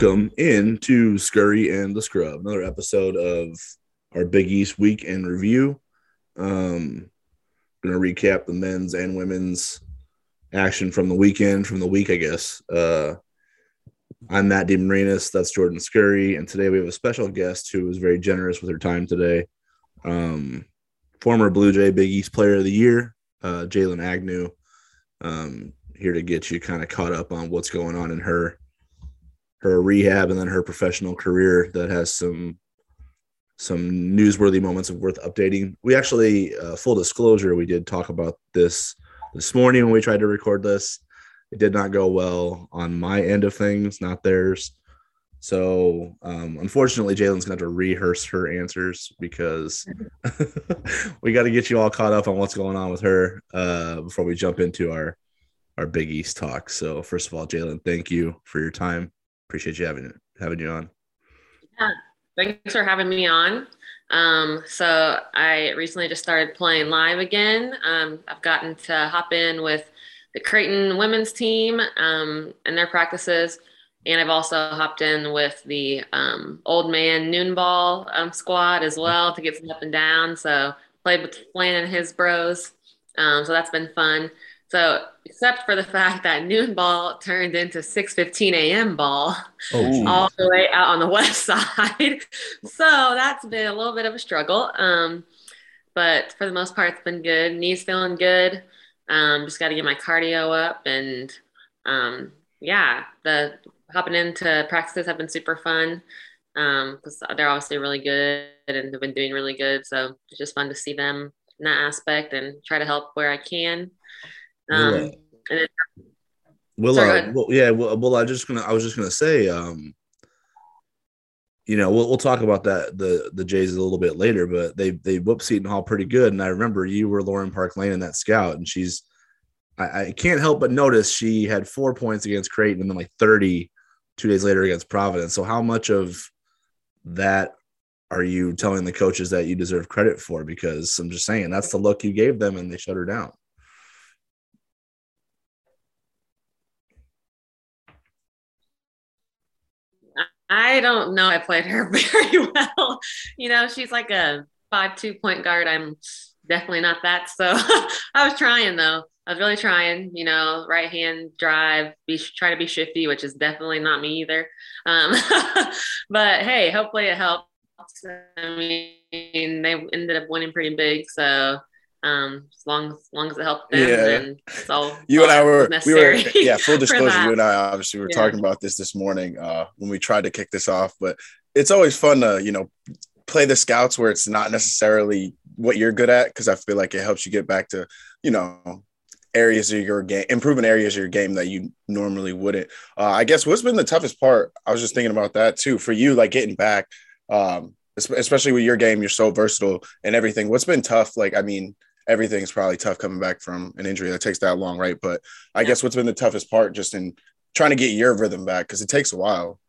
Welcome into Scurry and the Scrub, another episode of our Big East week in review. Um, gonna recap the men's and women's action from the weekend, from the week, I guess. Uh, I'm Matt DeMarinis, that's Jordan Scurry, and today we have a special guest who was very generous with her time today. Um, former Blue Jay Big East Player of the Year, uh, Jaylyn Agnew, um, here to get you kind of caught up on what's going on in her her rehab and then her professional career that has some some newsworthy moments of worth updating. We actually, uh, full disclosure, we did talk about this this morning when we tried to record this. It did not go well on my end of things, not theirs. So, um, unfortunately, Jaylyn's going to have to rehearse her answers because we got to get you all caught up on what's going on with her uh, before we jump into our our Big East talk. So, first of all, Jalen, thank you for your time. Appreciate you having having you on. Yeah, thanks for having me on. Um, so I recently just started playing live again. Um, I've gotten to hop in with the Creighton women's team um, and their practices, and I've also hopped in with the um, old man noon ball um, squad as well to get some up and down. So played with Flan and his bros. Um, so that's been fun. So, except for the fact that noon ball turned into 6:15 a.m. ball, oh, all the way out on the west side. so that's been a little bit of a struggle. Um, but for the most part, it's been good. Knees feeling good. Um, just got to get my cardio up, and um, yeah, the hopping into practices have been super fun. Um, because they're obviously really good and they've been doing really good. So it's just fun to see them in that aspect and try to help where I can. Um, Will, Will sorry, well, yeah, well, well, I just gonna, I was just gonna say, um, you know, we'll, we'll talk about that the the Jays a little bit later, but they they whooped Seton Hall pretty good, and I remember you were Lauren Park Lane in that scout, and she's, I, I can't help but notice she had four points against Creighton, and then like thirty two days later against Providence. So how much of that are you telling the coaches that you deserve credit for? Because I'm just saying that's the look you gave them, and they shut her down. I don't know. I played her very well. You know, she's like a five two point guard. I'm definitely not that. So I was trying though. I was really trying. You know, right hand drive, be try to be shifty, which is definitely not me either. Um, but hey, hopefully it helped. I mean, they ended up winning pretty big, so um, as long as, long as it helped them, yeah. it's all you and I were we were yeah full disclosure. You and I obviously were yeah. talking about this this morning uh, when we tried to kick this off, but it's always fun to you know play the scouts where it's not necessarily what you're good at because I feel like it helps you get back to you know areas of your game, improving areas of your game that you normally wouldn't. Uh, I guess what's been the toughest part? I was just thinking about that too for you, like getting back, um, especially with your game. You're so versatile and everything. What's been tough? Like, I mean, everything's probably tough coming back from an injury that takes that long, right? But I guess what's been the toughest part just in trying to get your rhythm back because it takes a while.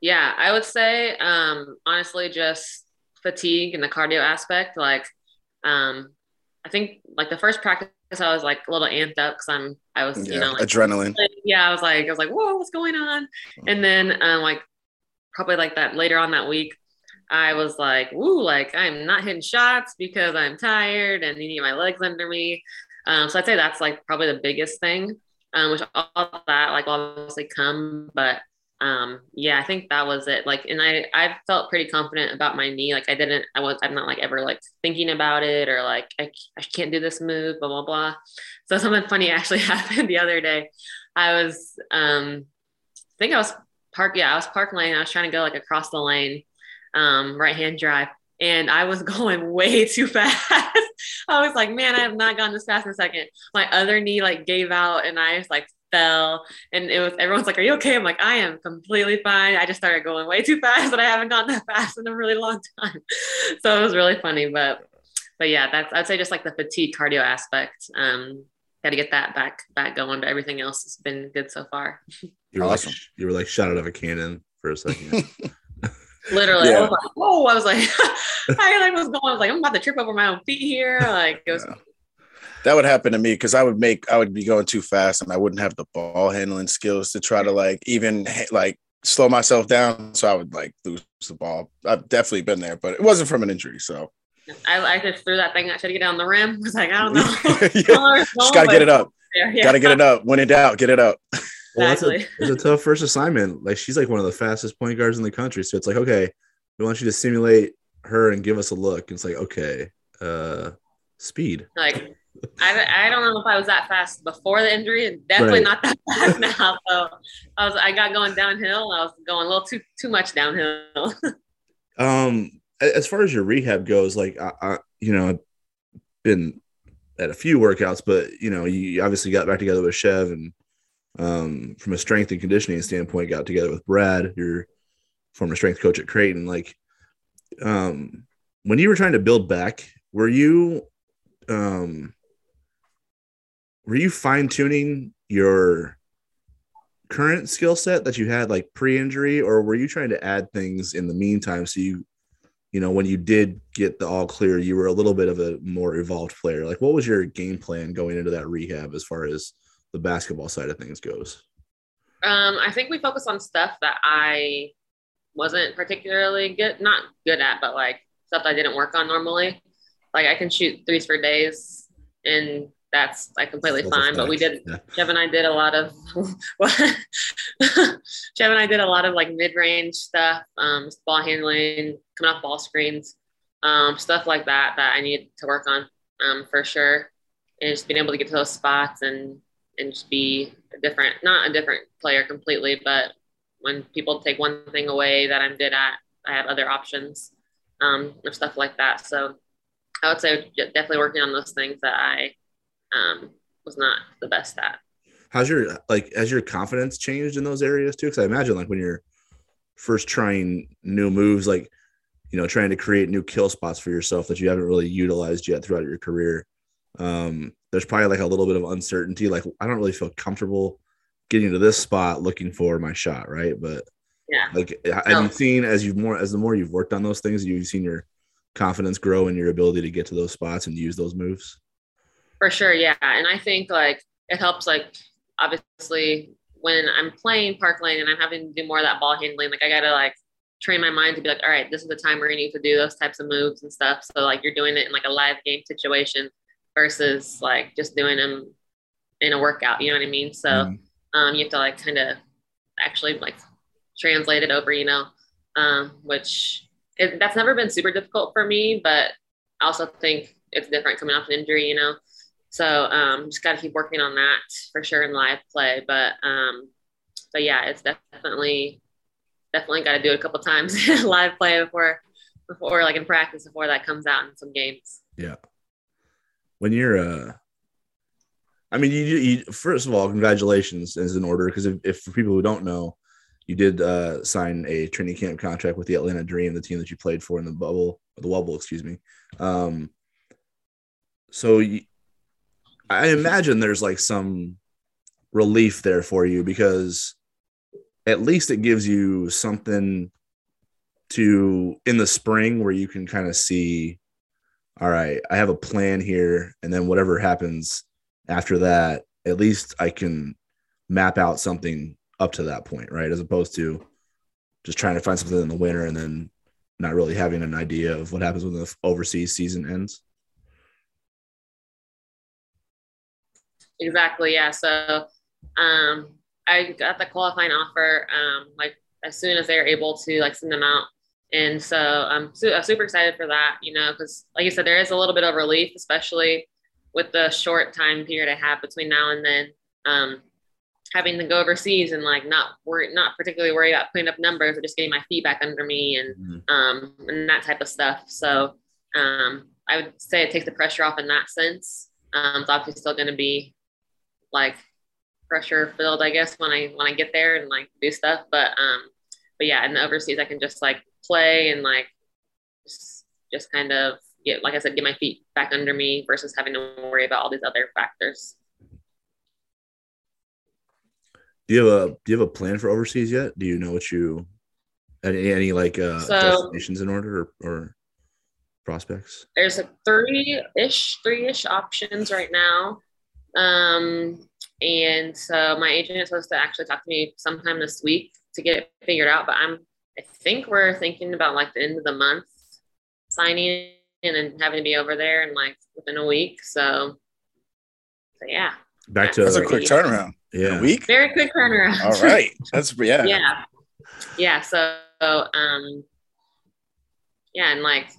Yeah, I would say um, honestly just fatigue and the cardio aspect. Like, um, I think like the first practice I was like a little amped up because I'm I was yeah, you know like, adrenaline. Yeah, I was like I was like whoa, what's going on? And then um, like probably like that later on that week, I was like, "Ooh, like I'm not hitting shots because I'm tired and needing my legs under me." Um, so I'd say that's like probably the biggest thing, um, which all that like obviously come, but um, yeah, I think that was it. Like, and I I felt pretty confident about my knee. Like I didn't, I was, I'm not like ever like thinking about it or like I, I can't do this move, blah blah blah. So something funny actually happened the other day. I was, um, I think I was park, yeah, I was park lane. I was trying to go like across the lane um, right hand drive. And I was going way too fast. I was like, man, I have not gone this fast in a second. My other knee like gave out and I just like fell. And it was everyone's like, Are you okay? I'm like, I am completely fine. I just started going way too fast, but I haven't gone that fast in a really long time. so it was really funny. But but yeah, that's I'd say just like the fatigue cardio aspect. Um, got to get that back back going, but everything else has been good so far. You were awesome. like you were like shot out of a cannon for a second. Literally, yeah. I was like, "Whoa!" I was like, "I like was going." I was like, "I'm about to trip over my own feet here." Like it was. Yeah. That would happen to me because I would make I would be going too fast and I wouldn't have the ball handling skills to try to mm-hmm. like even like slow myself down, so I would like lose the ball. I've definitely been there, but it wasn't from an injury. So I, I just threw that thing. I tried to get down the rim. I was like, I don't know. yeah. Just gotta get it up. Yeah. Gotta get it up. When in doubt, get it up. Well, exactly. that's a, it's a tough first assignment. Like she's like one of the fastest point guards in the country. So it's like, okay, we want you to simulate her and give us a look. And it's like, okay, uh, speed. Like, I, I don't know if I was that fast before the injury, and definitely right. not that fast now. So I was I got going downhill. I was going a little too too much downhill. um, as far as your rehab goes, like I, I you know, I've been at a few workouts, but you know, you obviously got back together with Chev and um, from a strength and conditioning standpoint, got together with Brad, your former strength coach at Creighton. Like, um, when you were trying to build back, were you, um, were you fine tuning your current skill set that you had like pre-injury, or were you trying to add things in the meantime so you, you know, when you did get the all clear, you were a little bit of a more evolved player. Like, what was your game plan going into that rehab as far as the basketball side of things goes? Um, I think we focus on stuff that I wasn't particularly good, not good at, but like stuff I didn't work on normally. Like I can shoot threes for days, and that's like completely that's fine. But we did, yeah. Chev and I did a lot of, Chev and I did a lot of like mid range stuff, um, ball handling, coming off ball screens, um, stuff like that that I need to work on um, for sure, and just being able to get to those spots and and just be a different, not a different player completely, but when people take one thing away that I'm good at, I have other options um, or stuff like that. So I would say definitely working on those things that I um, was not the best at. How's your like has your confidence changed in those areas too? Because I imagine like when you're first trying new moves, like you know, trying to create new kill spots for yourself that you haven't really utilized yet throughout your career. Um, there's probably like a little bit of uncertainty. Like I don't really feel comfortable getting to this spot looking for my shot, right? But yeah, like have no. you seen as you've more as the more you've worked on those things, you've seen your confidence grow and your ability to get to those spots and use those moves? For sure, yeah. And I think like it helps like obviously when I'm playing Park Lane and I'm having to do more of that ball handling, like I gotta like train my mind to be like, all right, this is the time where you need to do those types of moves and stuff. So like you're doing it in like a live game situation versus like just doing them in a workout. You know what I mean? So mm um, you have to like kind of actually like translate it over, you know, um, which it, that's never been super difficult for me, but I also think it's different coming off an injury, you know. So um, just got to keep working on that for sure in live play. But um, but yeah, it's definitely definitely got to do it a couple times live play before before like in practice before that comes out in some games. Yeah when you're uh I mean, you, you first of all, congratulations is in order because if, if, for people who don't know, you did uh, sign a training camp contract with the Atlanta Dream, the team that you played for in the bubble, the Wubble, excuse me. Um, so you, I imagine there's like some relief there for you because at least it gives you something to in the spring where you can kind of see all right, I have a plan here. And then whatever happens after that, at least I can map out something up to that point, right? As opposed to just trying to find something in the winter and then not really having an idea of what happens when the overseas season ends. Exactly. Yeah. So um, I got the qualifying offer um, like as soon as they were able to like send them out and so I'm, su- I'm super excited for that, you know, because like you said, there is a little bit of relief, especially with the short time period I have between now and then. Um, having to go overseas and like not worry, not particularly worry about putting up numbers or just getting my feet back under me and mm-hmm. um, and that type of stuff. So um, I would say it takes the pressure off in that sense. Um, it's obviously still going to be like pressure filled, I guess, when I when I get there and like do stuff. But um, but yeah, in the overseas, I can just like play and like just, just kind of get, like I said, get my feet back under me versus having to worry about all these other factors. Do you have a do you have a plan for overseas yet? Do you know what you any any like uh so, destinations in order or, or prospects? There's a three-ish, three-ish options right now. Um and so my agent is supposed to actually talk to me sometime this week to get it figured out. But I'm I think we're thinking about like the end of the month signing and then having to be over there and like within a week. So, so yeah. Back to that's a quick turnaround. Yeah, a week. Very quick turnaround. All right, that's yeah. yeah, yeah. So, um, yeah, and like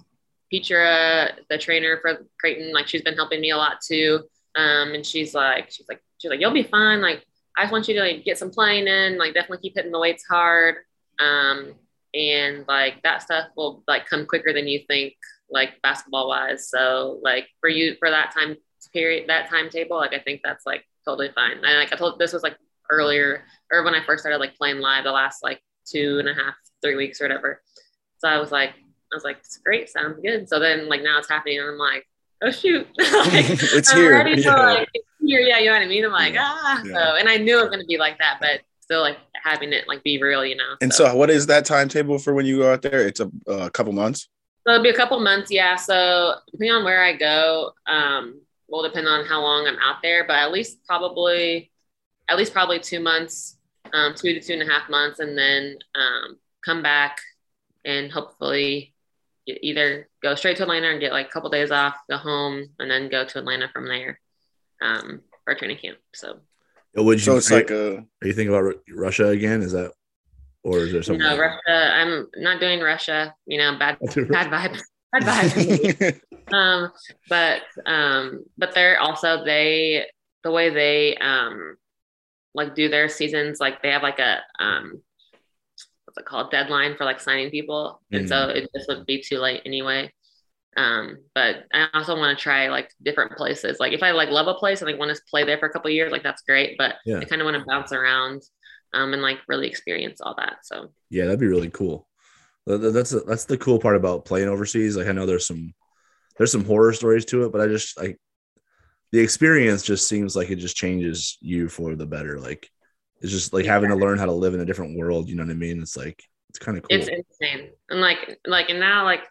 Petra, the trainer for Creighton, like she's been helping me a lot too. Um, and she's like, she's like, she's like, you'll be fine. Like, I just want you to like get some playing in, like definitely keep hitting the weights hard. Um, and like that stuff will like come quicker than you think, like basketball wise. So like for you for that time period, that timetable, like I think that's like totally fine. And like I told this was like earlier or when I first started like playing live the last like two and a half, three weeks or whatever. So I was like, I was like, it's great, sounds good. So then like now it's happening and I'm like, oh shoot. like, it's I'm here. ready yeah. for like here, yeah, you know what I mean? I'm like, Yeah. ah. Yeah. So and I knew it was gonna be like that, but still like having it like be real, you know. and so, what is that timetable for when you go out there? It's a uh, couple months. So it'll be a couple months, yeah. So depending on where I go, um, will depend on how long I'm out there, but at least probably, at least probably two months, um, two to two and a half months, and then um, come back and hopefully either go straight to Atlanta and get like a couple days off, go home, and then go to Atlanta from there um, for training camp. So Would you? So it's are, like a Are you thinking about Ru- Russia again? Is that, or is there something? no, Russia. I'm not doing Russia. You know, bad Russia. bad vibes. Bad vibes. um but um but they're also they the way they um like do their seasons like they have like a um what's it called deadline for like signing people and so it just would be too late anyway um but i also want to try like different places like if i like love a place and like want to play there for a couple of years like that's great but Yeah. i kind of want to bounce around um and like really experience all that so Yeah, that'd be really cool. Th- th- That's that's the cool part about playing overseas. Like I know there's some there's some horror stories to it, but I just like the experience just seems like it just changes you for the better. Like it's just like having to learn how to live in a different world. You know what I mean? It's like it's kind of cool. it's insane and like like and now like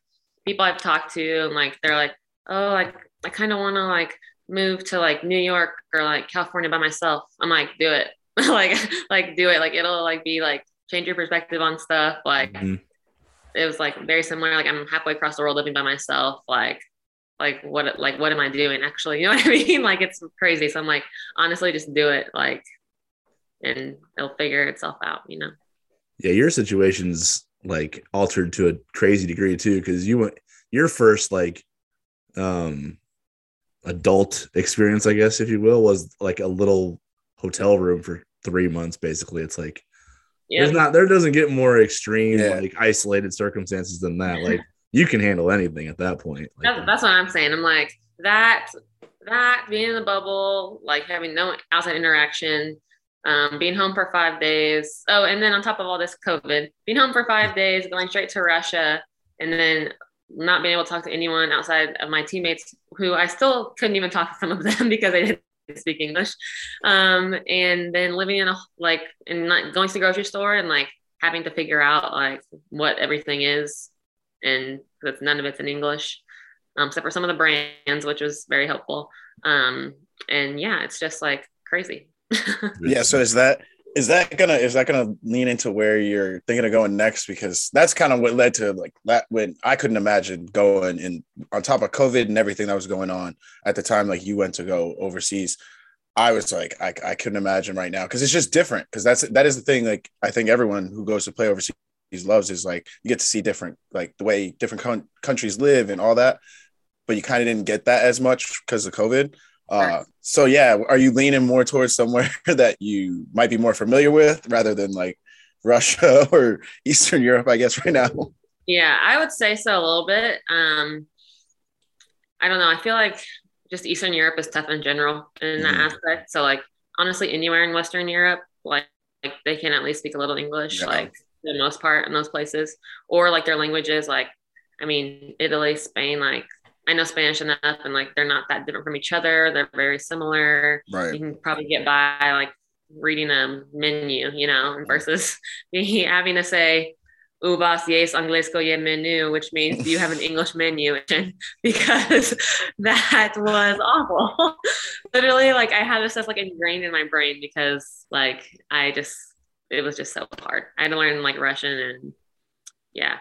people i've talked to and like they're like oh like i kind of want to like move to like new york or like california by myself. I'm like do it. Like like do it. Like it'll like be like change your perspective on stuff. Like Mhm. it was like very similar. Like i'm halfway across the world living by myself. Like like what like what am i doing actually? You know what i mean? Like it's crazy. So i'm like honestly just do it like and it'll figure itself out you know? Yeah, your situation's like altered to a crazy degree too, because you went your first like um adult experience, I guess, if you will, was like a little hotel room for three months. Basically, it's like yeah there's not there doesn't get more extreme Yeah. like isolated circumstances than that. Like you can handle anything at that point. Like, That's, that's what I'm saying. I'm like that, that being in the bubble, like having no outside interaction, um, being home for five days. Oh, and then on top of all this COVID, being home for five days, going straight to Russia, and then not being able to talk to anyone outside of my teammates, who I still couldn't even talk to some of them because they didn't speak English. Um, and then living in a like and not going to the grocery store and like having to figure out like what everything is and because none of it's in English, um, except for some of the brands, which was very helpful. Um, and yeah, it's just like crazy. yeah. So is that is that gonna is that gonna lean into where you're thinking of going next? Because that's kind of what led to like that when I couldn't imagine going and on top of COVID and everything that was going on at the time, like you went to go overseas. I was like, I, I couldn't imagine right now because it's just different. Because that's that is the thing. Like I think everyone who goes to play overseas loves is like you get to see different like the way different con- countries live and all that. But you kind of didn't get that as much because of COVID. Uh, so yeah, are you leaning more towards somewhere that you might be more familiar with rather than like Russia or Eastern Europe? I guess right now. Yeah, I would say so a little bit. Um, I don't know. I feel like just Eastern Europe is tough in general in that Mhm. aspect. So like honestly, anywhere in Western Europe, like, like they can at least speak a little English, Yeah. like for the most part in those places, or like their languages. Like, I mean, Italy, Spain, like I know Spanish enough, and like they're not that different from each other. They're very similar Right. you can probably get by like reading a menu, you know, versus me having to say "Uvas yes anglesco ye menu," which means do you have an English menu? because that was awful. Literally, like I had this stuff like ingrained in my brain because like I just it was just so hard. I had to learn like Russian and yeah.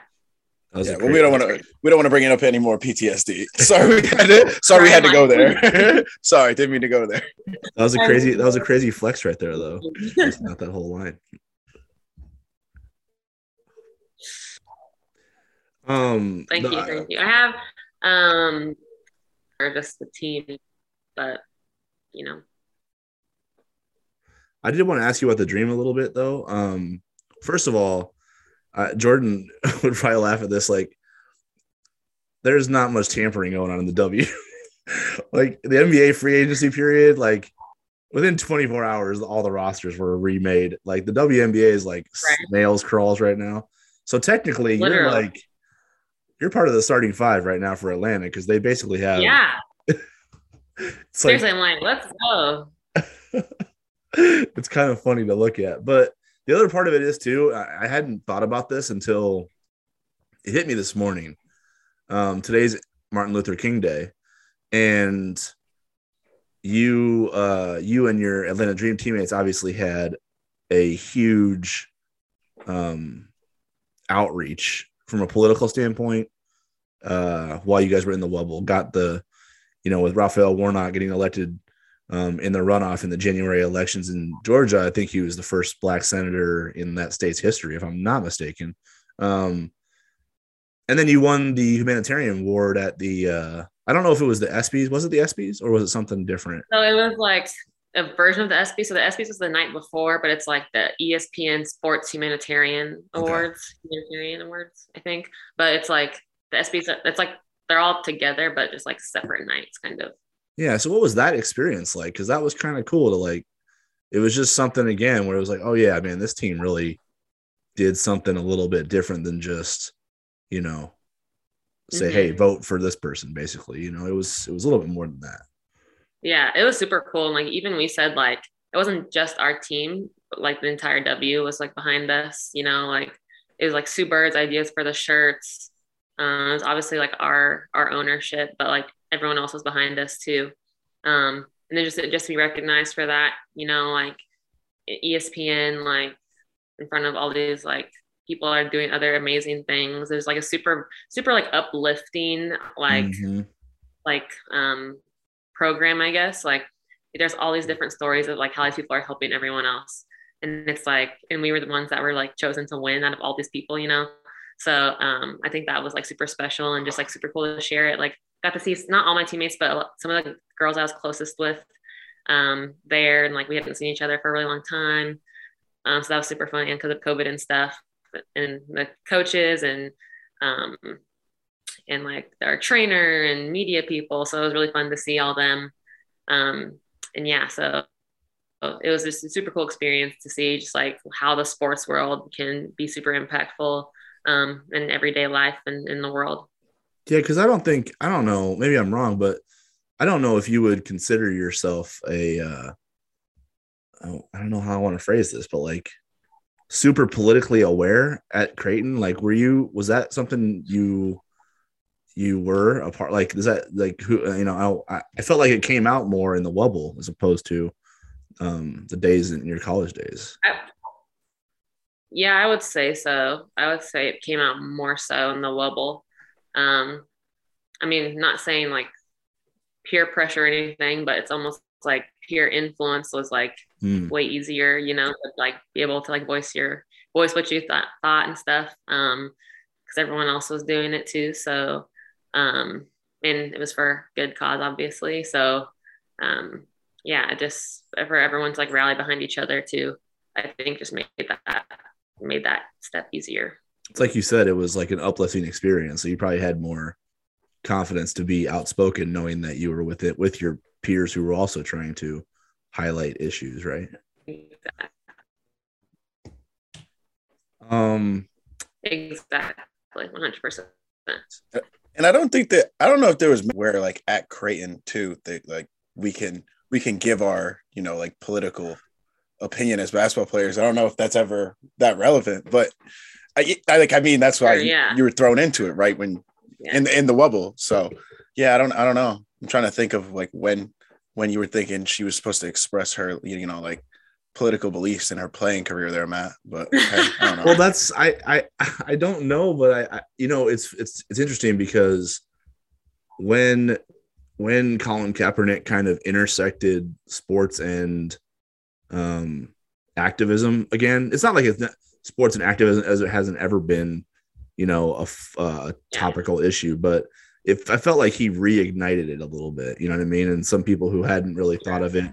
Yeah, well, we don't want to. We don't want to bring it up any more PTSD. Sorry, we had to. Sorry, we had to go there. sorry, didn't mean to go there. That was a crazy. That was a crazy flex right there, though. not that whole line. Um. Thank you. Thank you. I have um, or just the team, but you know. I did want to ask you about the dream a little bit, though. Um, first of all, uh, Jordan would probably laugh at this. Like, there's not much tampering going on in the W. like the NBA free agency period, like within 24 hours, all the rosters were remade. Like the WNBA is like right. snails crawls right now. So technically, Literally. you're like you're part of the starting five right now for Atlanta because they basically have yeah. Seriously, like, I'm like, let's go. it's kind of funny to look at, but the other part of it is too. I, I hadn't thought about this until it hit me this morning. Um, today's Martin Luther King Day, and you, uh, you and your Atlanta Dream teammates obviously had a huge um, outreach from a political standpoint uh, while you guys were in the wubble. Got the, you know, with Raphael Warnock getting elected um, in the runoff in the January elections in Georgia. I think he was the first black senator in that state's history, if I'm not mistaken. Um, and then you won the humanitarian award at the, uh, I don't know if it was the ESPYs. Was it the ESPYs or was it something different? So it was like a version of the ESPY. So the ESPYs was the night before, but it's like the ESPN Sports Humanitarian Awards, okay. humanitarian awards, I think. But it's like the ESPYs. It's like they're all together, but just like separate nights, kind of. Yeah. So what was that experience like? Because that was kind of cool to like. It was just something again where it was like, oh yeah, man, this team really did something a little bit different than just, you know, say, mm-hmm. hey, vote for this person. Basically, you know, it was it was a little bit more than that. Yeah, it was super cool. And like even we said like it wasn't just our team, but like the entire W was like behind us, you know, like it was like Sue Bird's ideas for the shirts. Um, it was obviously like our our ownership, but like everyone else was behind us too. Um, and then just just to be recognized for that, you know, like ESPN, like in front of all these like people are doing other amazing things. There's like a super super like uplifting like mm-hmm. like um program, I guess. Like there's all these different stories of like how these people are helping everyone else. And it's like, and we were the ones that were like chosen to win out of all these people, you know? So um, I think that was like super special and just like super cool to share it. Like got to see not all my teammates, but some of the girls I was closest with um, there. And like we hadn't seen each other for a really long time. Um, so that was super fun. And because of COVID and stuff and the coaches and um, and like our trainer and media people. So it was really fun to see all them. Um, and yeah, so it was just a super cool experience to see just like how the sports world can be super impactful um, in everyday life and in the world. Yeah, because I don't think I don't know. Maybe I'm wrong, but I don't know if you would consider yourself a. Uh, I don't know how I want to phrase this, but like super politically aware at Creighton. Like, were you? Was that something you you were a part like is that like who uh, you know I, I felt like it came out more in the wubble as opposed to um the days in your college days I, yeah i would say so i would say it came out more so in the wubble um i mean not saying like peer pressure or anything but it's almost like peer influence was like mm. way easier you know to, like be able to like voice your voice what you thought thought and stuff um because everyone else was doing it too so um, and it was for good cause, obviously. So, um, yeah, just for everyone to like rally behind each other too, I think just made that made that step easier. It's like you said, it was like an uplifting experience. So you probably had more confidence to be outspoken, knowing that you were with it with your peers who were also trying to highlight issues, right? Exactly. Um. Exactly. One hundred percent. And I don't think that I don't know if there was where like at Creighton too that like we can we can give our you know like political opinion as basketball players. I don't know if that's ever that relevant, but I, I like I mean that's why sure, yeah. you, you, were thrown into it right when yeah. in the in the wubble. So yeah, I don't I don't know. I'm trying to think of like when when you were thinking she was supposed to express her you know like political beliefs in her playing career there, Matt. But hey, well, that's I I I don't know, but I, I you know it's it's it's interesting because when when Colin Kaepernick kind of intersected sports and um activism again, it's not like it's not sports and activism as it hasn't ever been, you know, a, uh, topical issue, but if I felt like he reignited it a little bit, you know what I mean? And some people who hadn't really thought of it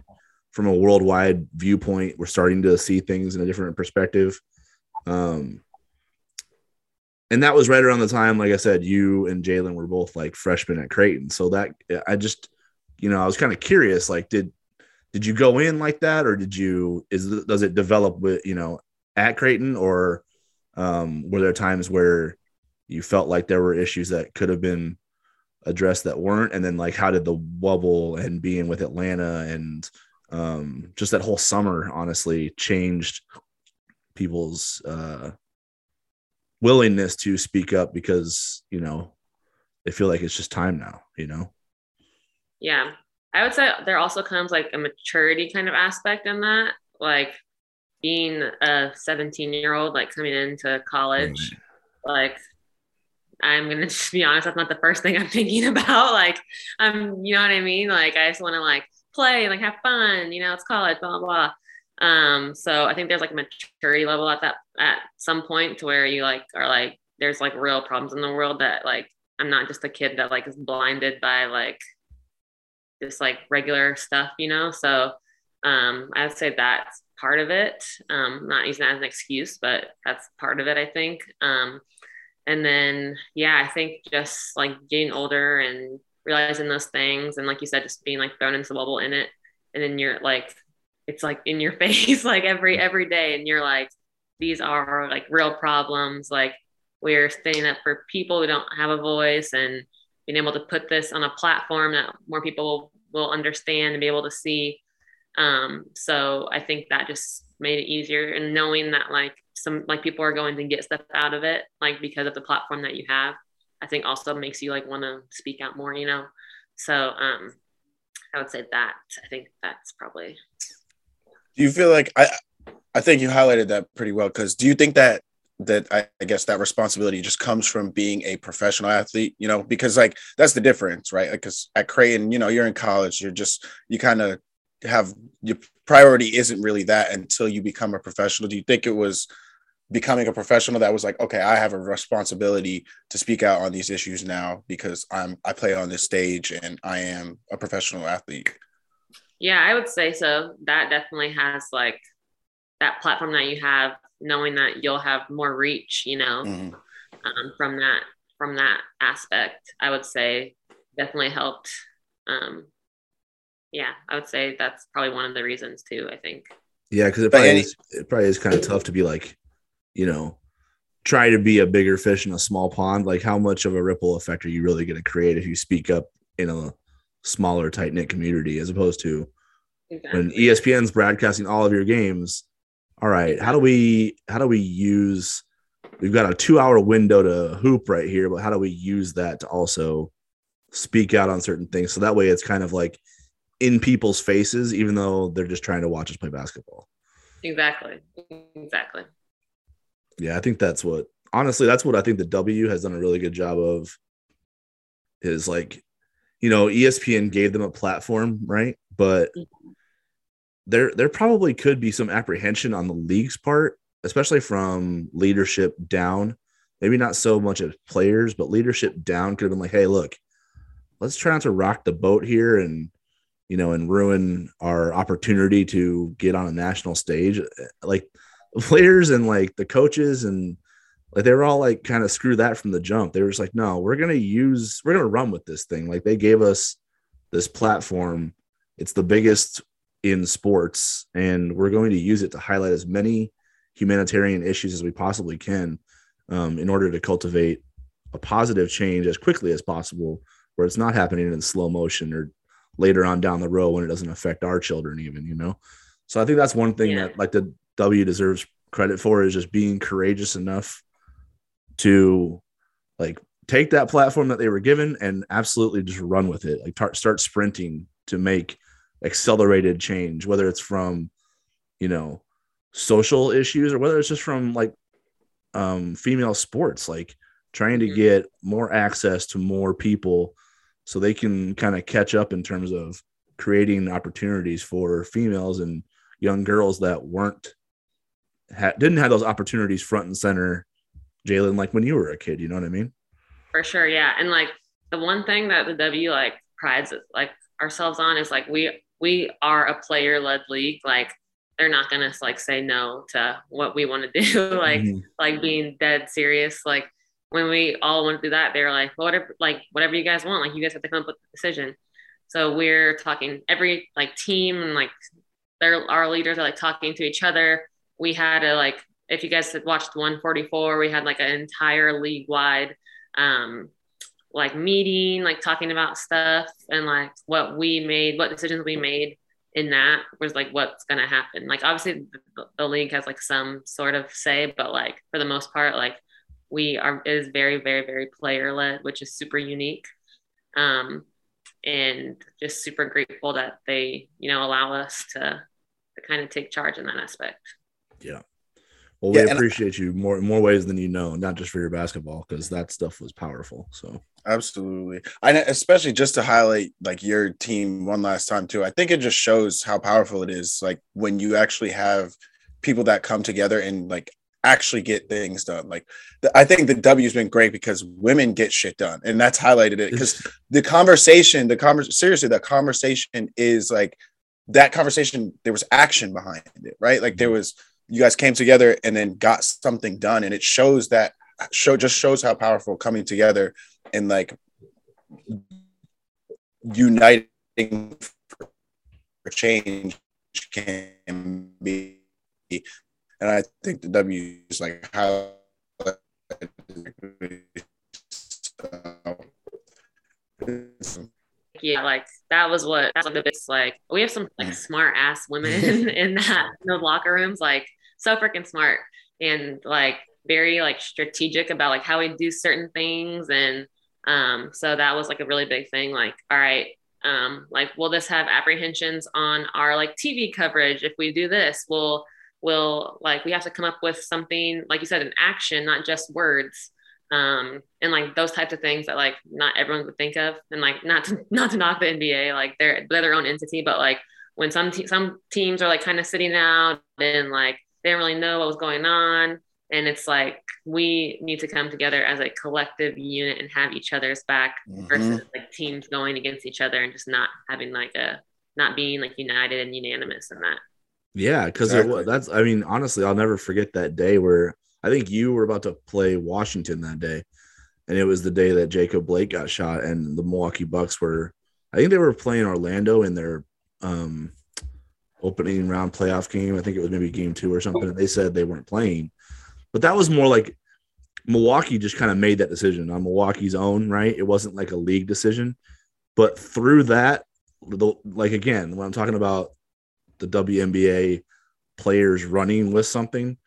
from a worldwide viewpoint were starting to see things in a different perspective. Um, and that was right around the time, like I said, you and Jaylyn were both like freshmen at Creighton. So that I just, you know, I was kind of curious, like, did did you go in like that, or did you is does it develop with you know at Creighton, or um, were there times where you felt like there were issues that could have been addressed that weren't, and then like how did the wubble and being with Atlanta and um, just that whole summer honestly changed people's uh, willingness to speak up because you know they feel like it's just time now you know? Yeah. I would say there also comes like a maturity kind of aspect in that. Like being a 17 year old like coming into college like i'm gonna just be honest that's not the first thing i'm thinking about like i'm you know what i mean? Like i just want to like play and like have fun you know it's college blah blah blah. Um, so I think there's like a maturity level at that at some point to where you like are like there's like real problems in the world that like I'm not just a kid that like is blinded by like just like regular stuff, you know. So um, I'd say that's part of it. Um, not using that as an excuse, but that's part of it, I think. Um, and then yeah, I think just like getting older and realizing those things, and like you said, just being like thrown into the bubble in it, and then you're like it's like in your face like every every day. And you're like these are like real problems. Like we're standing up for people who don't have a voice and being able to put this on a platform that more people will, will understand and be able to see um, so i think that just made it easier and knowing that like some like people are going to get stuff out of it like because of the platform that you have i think also makes you like want to speak out more you know so um i would say that i think that's probably do you feel like I I think you highlighted that pretty well because do you think that that I, I, guess that responsibility just comes from being a professional athlete, you know, because like that's the difference, right? Because like, at Creighton, you know, you're in college, you're just you kind of have your priority isn't really that until you become a professional. Do you think it was becoming a professional that was like, okay, I have a responsibility to speak out on these issues now because I'm I play on this stage and I am a professional athlete? Yeah, I would say so. That definitely has like that platform that you have, knowing that you'll have more reach, you know, mm-hmm. um, from that from that aspect. I would say definitely helped. Um, yeah, I would say that's probably one of the reasons too. I think. Yeah, because it probably any- is, it probably is kind of tough to be like, you know, try to be a bigger fish in a small pond. Like, how much of a ripple effect are you really going to create if you speak up in a smaller, tight knit community as opposed to exactly. when ESPN's broadcasting all of your games. All right, how do we how do we use? We've got a two hour window to hoop right here, but how do we use that to also speak out on certain things so that way it's kind of like in people's faces, even though they're just trying to watch us play basketball. Exactly. Exactly. Yeah, I think that's what honestly, that's what I think the W has done a really good job of is like you know, ESPN gave them a platform, right? But there there probably could be some apprehension on the league's part, especially from leadership down. Maybe not so much as players, but leadership down could have been like, hey, look, let's try not to rock the boat here and you know and ruin our opportunity to get on a national stage. Like players and like the coaches and like they were all like kind of screw that from the jump. They were just like, no, we're gonna use, we're gonna run with this thing. Like they gave us this platform. It's the biggest in sports, and we're going to use it to highlight as many humanitarian issues as we possibly can um, in order to cultivate a positive change as quickly as possible, where it's not happening in slow motion or later on down the road when it doesn't affect our children, even, you know. So I think that's one thing yeah. that like the W deserves credit for is just being courageous enough to like take that platform that they were given and absolutely just run with it. Like tar- start sprinting to make accelerated change, whether it's from you know, social issues or whether it's just from like um female sports, like trying to mm-hmm. get more access to more people so they can kind of catch up in terms of creating opportunities for females and young girls that weren't ha- didn't have those opportunities front and center Jaylyn like when you were a kid you know what i mean? For sure yeah. And like the one thing that the w like prides like ourselves on is like we we are a player led league. Like they're not gonna like say no to what we want to do. Like mm-hmm. like being dead serious. Like when we all went through that, they were like, well, whatever, like whatever you guys want, like you guys have to come up with a decision. So we're talking every like team and like their our leaders are like talking to each other. We had a like if you guys had watched 144, we had like an entire league wide um like meeting, like talking about stuff and like what we made, what decisions we made in that was like what's gonna happen. Like obviously the, the league has like some sort of say, but like for the most part, like we are is very very very player led which is super unique um, and just super grateful that they you know allow us to to kind of take charge in that aspect. Yeah. Well we yeah, appreciate you more more ways than you know not just for your basketball because that stuff was powerful so. Absolutely. And especially just to highlight like your team one last time too i think it just shows how powerful it is like when you actually have people that come together and like actually get things done. Like the, I think the W's been great because women get shit done, and that's highlighted it because the conversation, the conversation, seriously, the conversation is like that conversation. There was action behind it, right? Like there mm-hmm. was you guys came together and then got something done, and it shows that show just shows how powerful coming together and like uniting for change can be and I think the W is like how. Yeah, like that was what that's like the biggest like we have some like smart ass women in, in that in those locker rooms, like so freaking smart and like very like strategic about like how we do certain things and um so that was like a really big thing like all right um like will this have apprehensions on our like tv coverage if we do this will will like we have to come up with something like you said an action not just words. Um and like those types of things that like not everyone would think of. And like not to not to knock the nba like they're they're their own entity but like when some te- some teams are like kind of sitting out and like they don't really know what was going on. And it's like we need to come together as a collective unit and have each other's back mm-hmm. versus like teams going against each other and just not having like a not being like united and unanimous in that yeah, because exactly. that's I mean, honestly, I'll never forget that day where I think you were about to play Washington that day. And it was the day that Jacob Blake got shot and the Milwaukee Bucks were I think they were playing Orlando in their um opening round playoff game. I think it was maybe game two or something. And they said they weren't playing. But that was more like Milwaukee just kind of made that decision on Milwaukee's own, right? It wasn't like a league decision. But through that, the, like again, when I'm talking about the WNBA players running with something,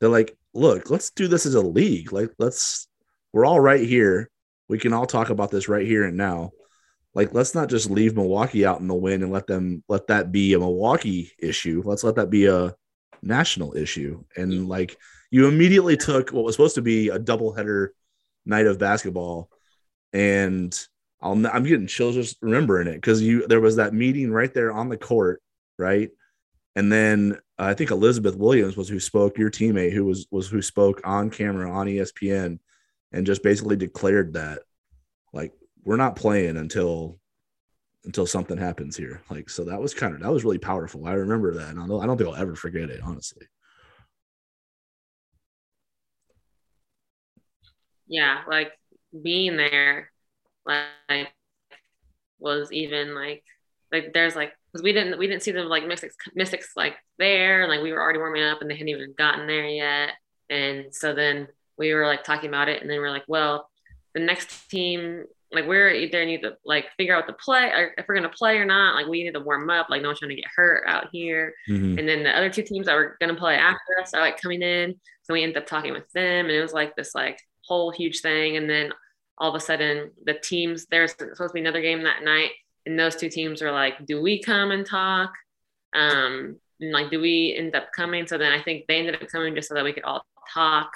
they're like, look, let's do this as a league. Like, let's, we're all right here. We can all talk about this right here and now. Like, let's not just leave Milwaukee out in the wind and let them let that be a Milwaukee issue. Let's let that be a national issue. And like, you immediately took what was supposed to be a doubleheader night of basketball, and I'll, I'm getting chills just remembering it because you there was that meeting right there on the court, right? And then uh, I think Elizabeth Williams was who spoke, your teammate who was was who spoke on camera on ESPN and just basically declared that like we're not playing until until something happens here. Like so that was kind of that was really powerful. I remember that and I don't, I don't think I'll ever forget it, honestly. Yeah, like being there like was even like like there's like because we didn't we didn't see them like mystics mystics like there and like we were already warming up and they hadn't even gotten there yet. And so then we were like talking about it and then we are like well the next team like we're either need to like figure out the play or if we're gonna play or not like we need to warm up like no one's trying to get hurt out here. Mm-hmm. and then the other two teams that were gonna play after us are like coming in. So we ended up talking with them and it was like this like whole huge thing. And then all of a sudden the teams there's supposed to be another game that night and those two teams were like, do we come and talk? Um, and like, do we end up coming? So then I think they ended up coming just so that we could all talk.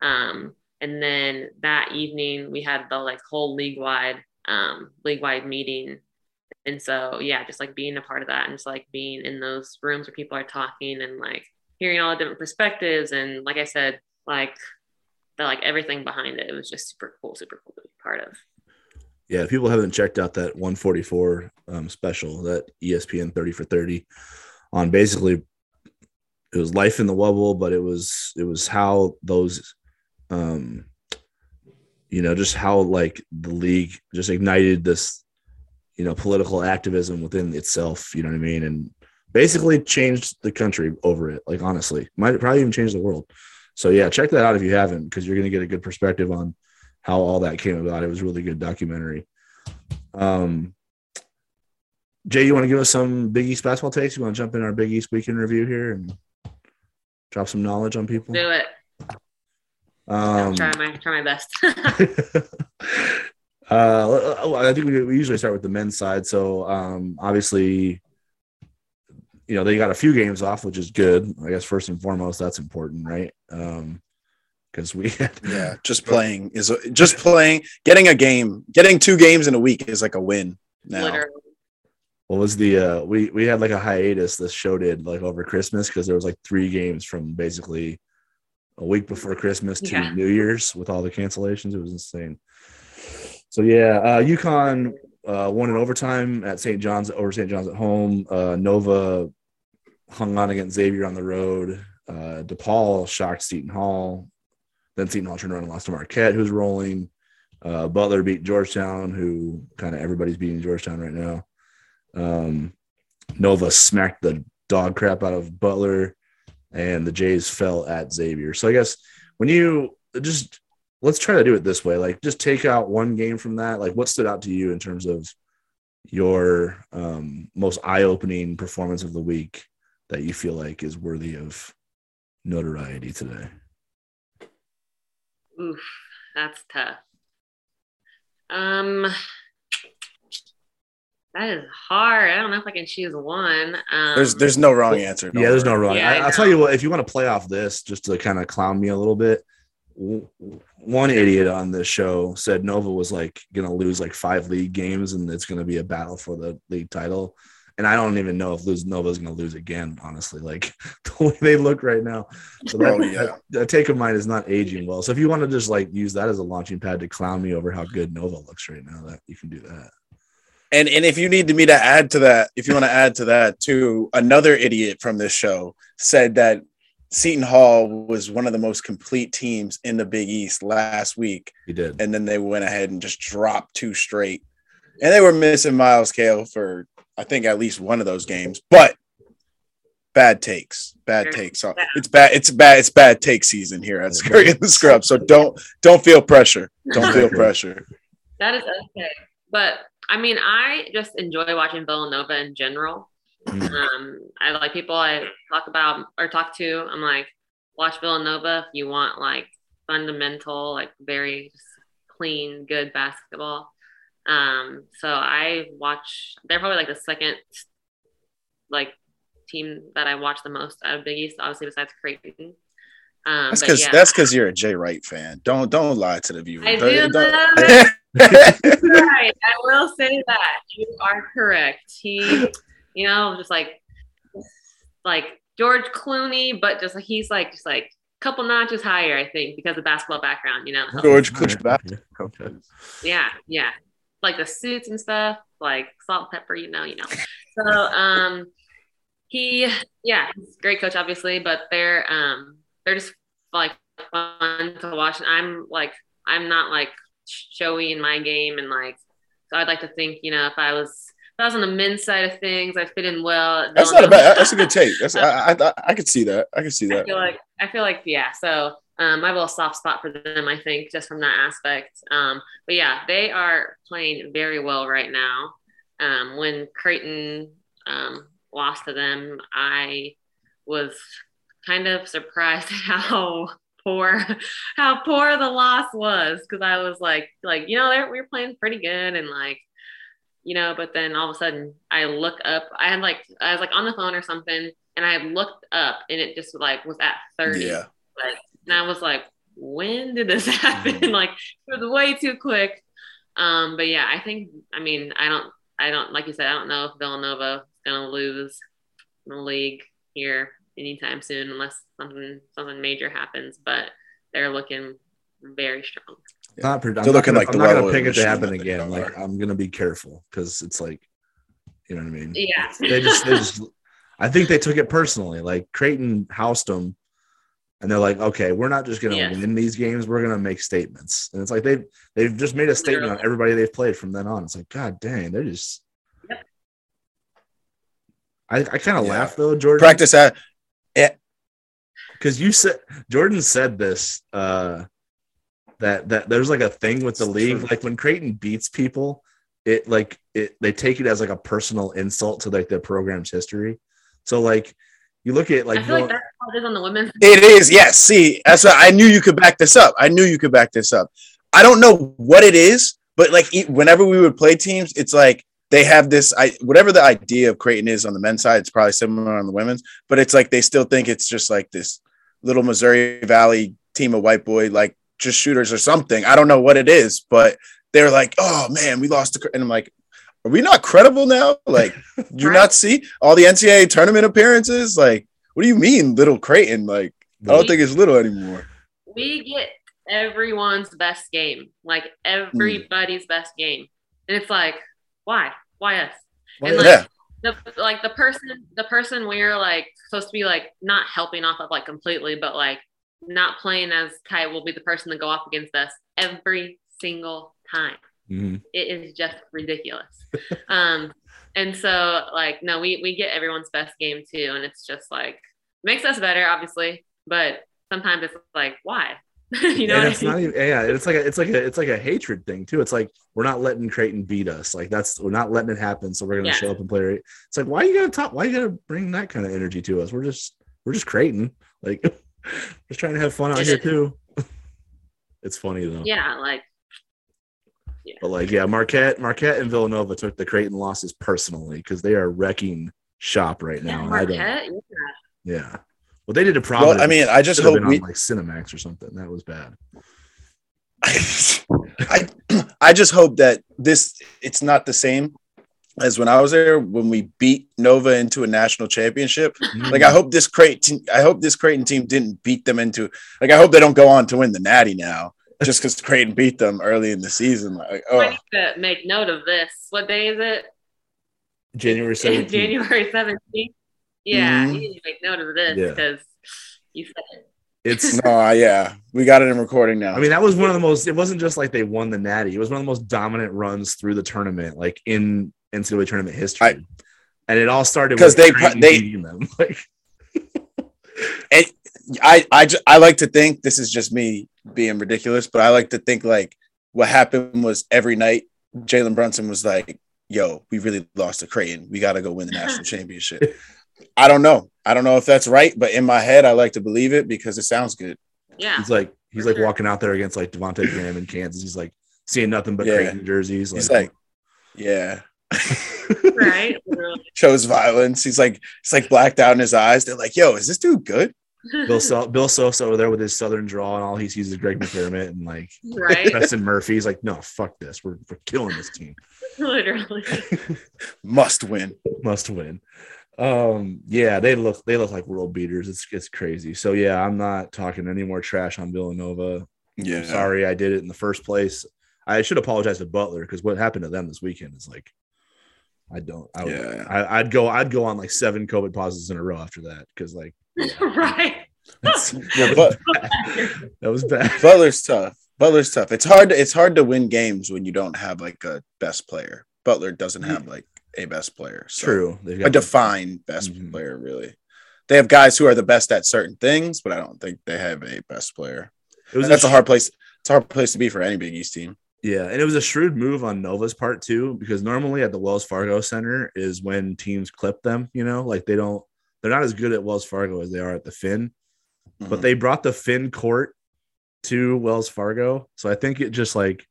Um, and then that evening we had the like whole league wide um, league wide meeting. And so yeah, just like being a part of that and just like being in those rooms where people are talking and like hearing all the different perspectives and like I said, like the like everything behind it. It was just super cool, super cool to be part of. Yeah, people haven't checked out that 144 um, special, that ESPN 30 for 30 on basically it was life in the wubble, but it was it was how those um you know just how like the league just ignited this you know political activism within itself you know what i mean? And basically changed the country over it like honestly might probably even change the world. So yeah check that out if you haven't because you're to get a good perspective on how all that came about it was a really good documentary um jay you want to give us some big east basketball takes you want to jump in our big east weekend review here and drop some knowledge on people do it um, try my try my best. uh, I think we, we, usually start with the men's side. So um, obviously, you know they got a few games off, which is good. I guess first and foremost, that's important, right? Um, because we had, yeah, just playing is just playing, getting a game, getting two games in a week is like a win now. Literally. What was the uh we we had like a hiatus this show did like over Christmas because there was like three games from basically a week before Christmas to yeah. New Year's with all the cancellations. It was insane. So yeah, uh, UConn uh, won in overtime at St. John's over St. John's at home. Uh, Nova hung on against Xavier on the road. Uh, DePaul shocked Seton Hall. Then Seton Hall turned around and lost to Marquette, who's rolling. Uh, Butler beat Georgetown, who kind of everybody's beating Georgetown right now. Um, Nova smacked the dog crap out of Butler and the Jays fell at Xavier. So I guess when you just let's try to do it this way, like just take out one game from that. Like what stood out to you in terms of your um, most eye-opening performance of the week that you feel like is worthy of notoriety today? Oof, that's tough. Um, that is hard. I don't know if I can choose one. Um, there's there's no wrong answer. yeah, there's no wrong. Yeah, I, will tell you what. If you want to play off this, just to kind of clown me a little bit, one idiot on this show said Nova was like going to lose like five league games and it's going to be a battle for the league title. And I don't even know if lose Nova's going to lose again. Honestly, like the way they look right now. So that, oh, yeah. that, that take of mine is not aging well. So if you want to just like use that as a launching pad to clown me over how good Nova looks right now, that you can do that. And and if you need me to add to that, if you want to add to that too, another idiot from this show said that Seton Hall was one of the most complete teams in the Big East last week. He did. And then they went ahead and just dropped two straight. And they were missing Myles Cale for I think at least one of those games. But bad takes. Bad takes. So it's bad. It's bad. It's bad take season here at Scurry and The Scrub. So don't don't feel pressure. Don't feel pressure. That is okay. But I mean, I just enjoy watching Villanova in general. Mm. Um, I like people I talk about or talk to. I'm like, watch Villanova if you want like fundamental, like very clean, good basketball. Um, so I watch. They're probably like the second, like team that I watch the most out of Big East, obviously besides Creighton. Um, that's because yeah. that's because you're a Jay Wright fan. Don't don't lie to the viewers. I do love Wright. I will say that you are correct. He, you know, just like like George Clooney, but just like he's like just like a couple notches higher, I think, because of basketball background. You know, George Clooney. Yeah, yeah, like the suits and stuff, like salt, pepper. You know, you know. So, um, he, yeah, he's great coach, obviously, but they're um they're just like fun to watch. And I'm like, I'm not like showy in my game and like so I'd like to think you know if I was if I was on the men's side of things I fit in well that's not a bad that's a good take that's I, I I could see that I could see that I feel like I feel like yeah so um, I have a soft spot for them I think just from that aspect um, but yeah they are playing very well right now um, when Creighton um, lost to them I was kind of surprised how poor how poor the loss was because I was like like you know we were playing pretty good and like you know but then all of a sudden I look up I had like I was like on the phone or something and I looked up and it just like was at 30. Yeah. Like, and I was like, when did this happen? like it was way too quick. Um, but yeah, I think I mean I don't I don't like you said I don't know if Villanova is gonna lose the league here anytime soon unless something something major happens. But they're looking very strong. Yeah. Not, I'm They're looking gonna, like I'm not gonna pick it to happen again. Like I'm gonna be careful because it's like, you know what I mean? Yeah. they just, they just. I think they took it personally. Like Creighton housed them and they're like, okay, we're not just going to yes. win these games; we're going to make statements. And it's like they've they've just made a statement Literally. on everybody they've played from then on. It's like, god dang, they're just. Yep. I I kind of yeah. laugh though, Jordan. Practice that. Yeah. Because you said Jordan said this uh, that that there's like a thing with the league, like when Creighton beats people, it like it they take it as like a personal insult to like the program's history. So like you look at like, I feel like that's how it is on the women's. It is, yes. See, that's what I knew you could back this up. I knew you could back this up. I don't know what it is, but like whenever we would play teams, it's like they have this. I whatever the idea of Creighton is on the men's side, it's probably similar on the women's, but it's like they still think it's just like this little Missouri Valley team of white boy, like just shooters or something. I don't know what it is, but they're like, oh man, we lost to, and I'm like, are we not credible now? Like, do you right. not see all the NCAA tournament appearances? Like, what do you mean, little Creighton? Like, I don't think it's little anymore. We get everyone's best game, like everybody's mm. best game, and it's like, why? Why us? and like, yeah. The, like the person, the person we're like supposed to be like not helping off of like completely, but like not playing as tight will be the person to go off against us every single time. Mm-hmm. It is just ridiculous. um, and so like, no, we, we get everyone's best game too. And it's just like, makes us better, obviously, but sometimes it's like, why? you know, it's not even, yeah, it's like a, it's like a, it's like a hatred thing too. It's like, we're not letting Creighton beat us. Like that's, we're not letting it happen. So we're going to yeah. show up and play. It's like, why you got to talk? Why you got to bring that kind of energy to us? We're just, we're just Creighton. Like just trying to have fun out here too. it's funny though. Yeah. Like yeah. But like, yeah, Marquette, Marquette, and Villanova took the Creighton losses personally because they are wrecking shop right now. Yeah, Marquette, yeah. yeah. Well, they did a problem. Well, I mean, I just hope we... like Cinemax or something. That was bad. I I just hope that this it's not the same as when I was there when we beat Nova into a national championship. Mm. Like I hope this Creighton I hope this Creighton team didn't beat them into like I hope they don't go on to win the Natty now just because Creighton beat them early in the season. Like, oh, I need to make note of this. What day is it? January 17th. January 17th. Yeah, mm-hmm. you need to make note of this because yeah. you said it. It's no, yeah, we got it in recording now. I mean, that was one of the most. It wasn't just like they won the Natty; it was one of the most dominant runs through the tournament, like in NCAA tournament history. I, and it all started because they they beating them. Like, and I I I like to think this is just me being ridiculous, but I like to think like what happened was every night Jalen Brunson was like, "Yo, we really lost to Creighton. We got to go win the national championship." I don't know. I don't know if that's right, but in my head, I like to believe it because it sounds good. Yeah, he's like he's like walking out there against like Devonte Graham in Kansas. He's like seeing nothing but yeah. Creighton jerseys. He's like, like yeah. right. Shows violence. He's like, it's like blacked out in his eyes. They're like, yo, is this dude good? Bill so- Bill Sosa over there with his southern draw and all he sees is Greg McDermott and like right. Preston Murphy. He's like, no, fuck this. We're we're killing this team. Literally. Must win. Must win. Um, yeah, they look they look like world beaters. It's it's crazy. So yeah, I'm not talking any more trash on Villanova. Yeah. I'm sorry I did it in the first place. I should apologize to Butler because what happened to them this weekend is like I don't. I would, yeah. I, would go. I'd go on like seven COVID pauses in a row after that because like yeah, right. yeah, but that was bad. Butler's tough. Butler's tough. It's hard. To, it's hard to win games when you don't have like a best player. Butler doesn't have like a best player. So True. a defined best mm-hmm. player, really. They have guys who are the best at certain things, but I don't think they have a best player. It was that's a, sh- a hard place. It's a hard place to be for any Big East team. Yeah, and it was a shrewd move on Nova's part too, because normally at the Wells Fargo Center is when teams clip them. You know, like they don't they're not as good at Wells Fargo as they are at the Finn, mm-hmm. but they brought the Finn court to Wells Fargo. So I think it just like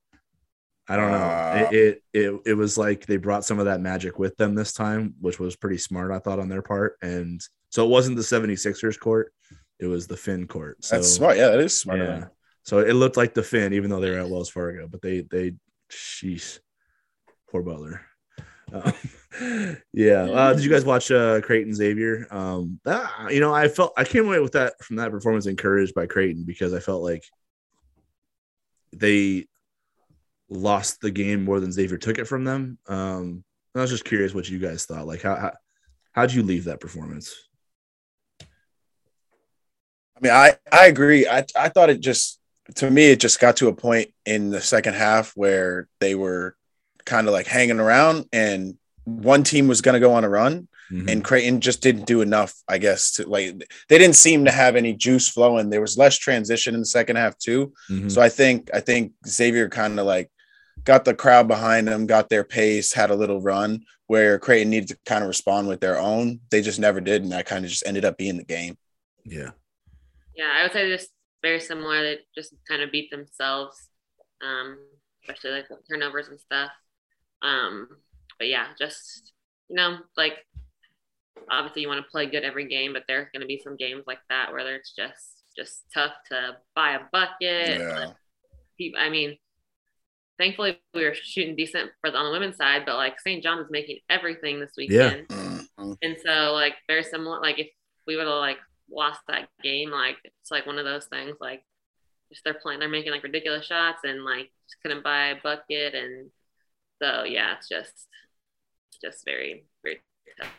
I don't know. Uh, it, it, it it was like they brought some of that magic with them this time, which was pretty smart, I thought, on their part. And So it wasn't the 76ers court, it was the Finn court. So, That's smart. Yeah, that is smart. Yeah. So it looked like the Finn, even though they were at Wells Fargo, but they they sheesh, poor Butler. Yeah. Uh, did you guys watch uh, Creighton Xavier? Um, that, you know, I felt I came away with that from that performance encouraged by Creighton because I felt like they lost the game more than Xavier took it from them. Um, I was just curious what you guys thought. Like, how, how how'd you leave that performance? I mean, I I agree. I I thought it just to me it just got to a point in the second half where they were kind of like hanging around and one team was going to go on a run mm-hmm. and Creighton just didn't do enough, I guess, to like they didn't seem to have any juice flowing. There was less transition in the second half too. Mm-hmm. So I think I think Xavier kind of like got the crowd behind them, got their pace, had a little run where Creighton needed to kind of respond with their own. They just never did, and that kind of just ended up being the game. Yeah. Yeah, I would say just very similar. They just kind of beat themselves, um, especially like turnovers and stuff. Um, but yeah, just you know, like obviously you want to play good every game, but there's going to be some games like that where it's just just tough to buy a bucket. Yeah. I mean, thankfully we were shooting decent for the, on the women's side, but like St. John is making everything this weekend. Yeah. Mm-hmm. And so like very similar, like if we would have like lost that game, like it's like one of those things, like just they're playing, they're making like ridiculous shots and like just couldn't buy a bucket. And so, yeah, it's just, just very, very tough.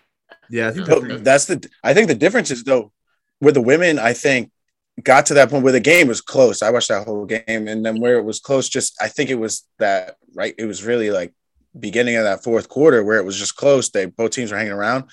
Yeah. I think that's the, I think the difference is though with the women, I think got to that point where the game was close. I watched that whole game, and then where it was close, just I think it was that right. It was really like beginning of that fourth quarter where it was just close. They both teams were hanging around.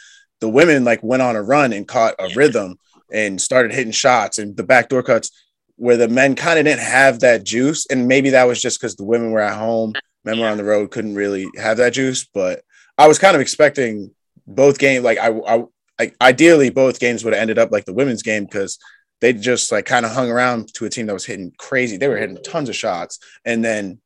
The women like went on a run and caught a rhythm and started hitting shots and the backdoor cuts where the men kind of didn't have that juice. And maybe that was just because the women were at home, men were on the road, couldn't really have that juice. But I was kind of expecting both games. Like I, I, I ideally both games would have ended up like the women's game because they just like kind of hung around to a team that was hitting crazy. They were hitting tons of shots and then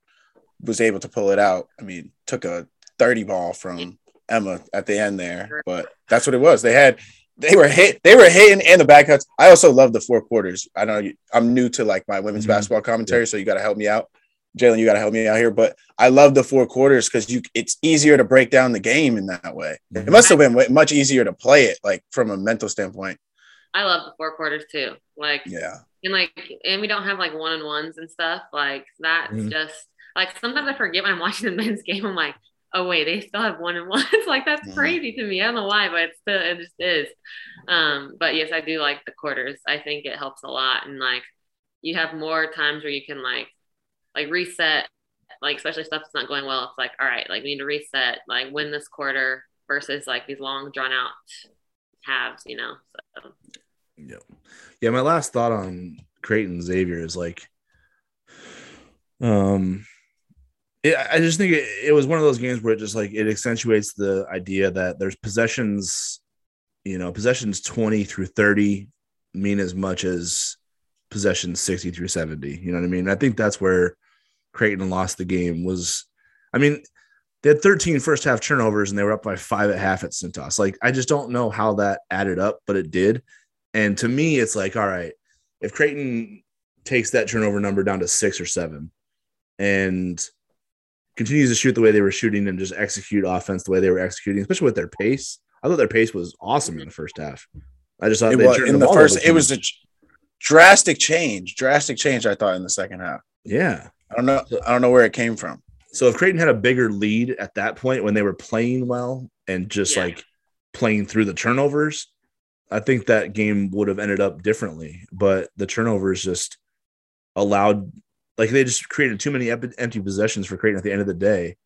was able to pull it out. I mean, took a 30 ball from Emma at the end there, but that's what it was. They had they were hit they were hitting and the back cuts. I also love the four quarters. I know I'm new to like my women's mm-hmm. basketball commentary, so you got to help me out. Jalen, you got to help me out here, but I love the four quarters because you it's easier to break down the game in that way. It must have been much easier to play it like from a mental standpoint. I love the four quarters too. Like yeah, and like and we don't have like one on ones and stuff. Like that's mm-hmm. just like sometimes I forget when I'm watching the men's game. I'm like, oh wait, they still have one on ones. like that's mm-hmm. crazy to me. I don't know why, but it's still it just is. Um, but yes, I do like the quarters. I think it helps a lot, and like you have more times where you can like like reset. Like especially stuff that's not going well, it's like all right, like we need to reset, like win this quarter versus like these long drawn out halves, you know. So yeah. Yeah. My last thought on Creighton Xavier is like, um, it, I just think it, it was one of those games where it just like it accentuates the idea that there's possessions, you know, possessions 20 through 30 mean as much as possessions 60 through 70. You know what I mean? I think that's where Creighton lost the game was, I mean, they had 13 first half turnovers and they were up by five at half at Cintas. Like, I just don't know how that added up, but it did. And to me, it's like, all right, if Creighton takes that turnover number down to six or seven and continues to shoot the way they were shooting and just execute offense the way they were executing, especially with their pace. I thought their pace was awesome in the first half. I just thought it was, in the, the first, it was a drastic change, drastic change. I thought in the second half. Yeah, I don't know. I don't know where it came from. So if Creighton had a bigger lead at that point when they were playing well and just yeah. like playing through the turnovers, I think that game would have ended up differently, but the turnovers just allowed, like they just created too many empty possessions for Creighton at the end of the day.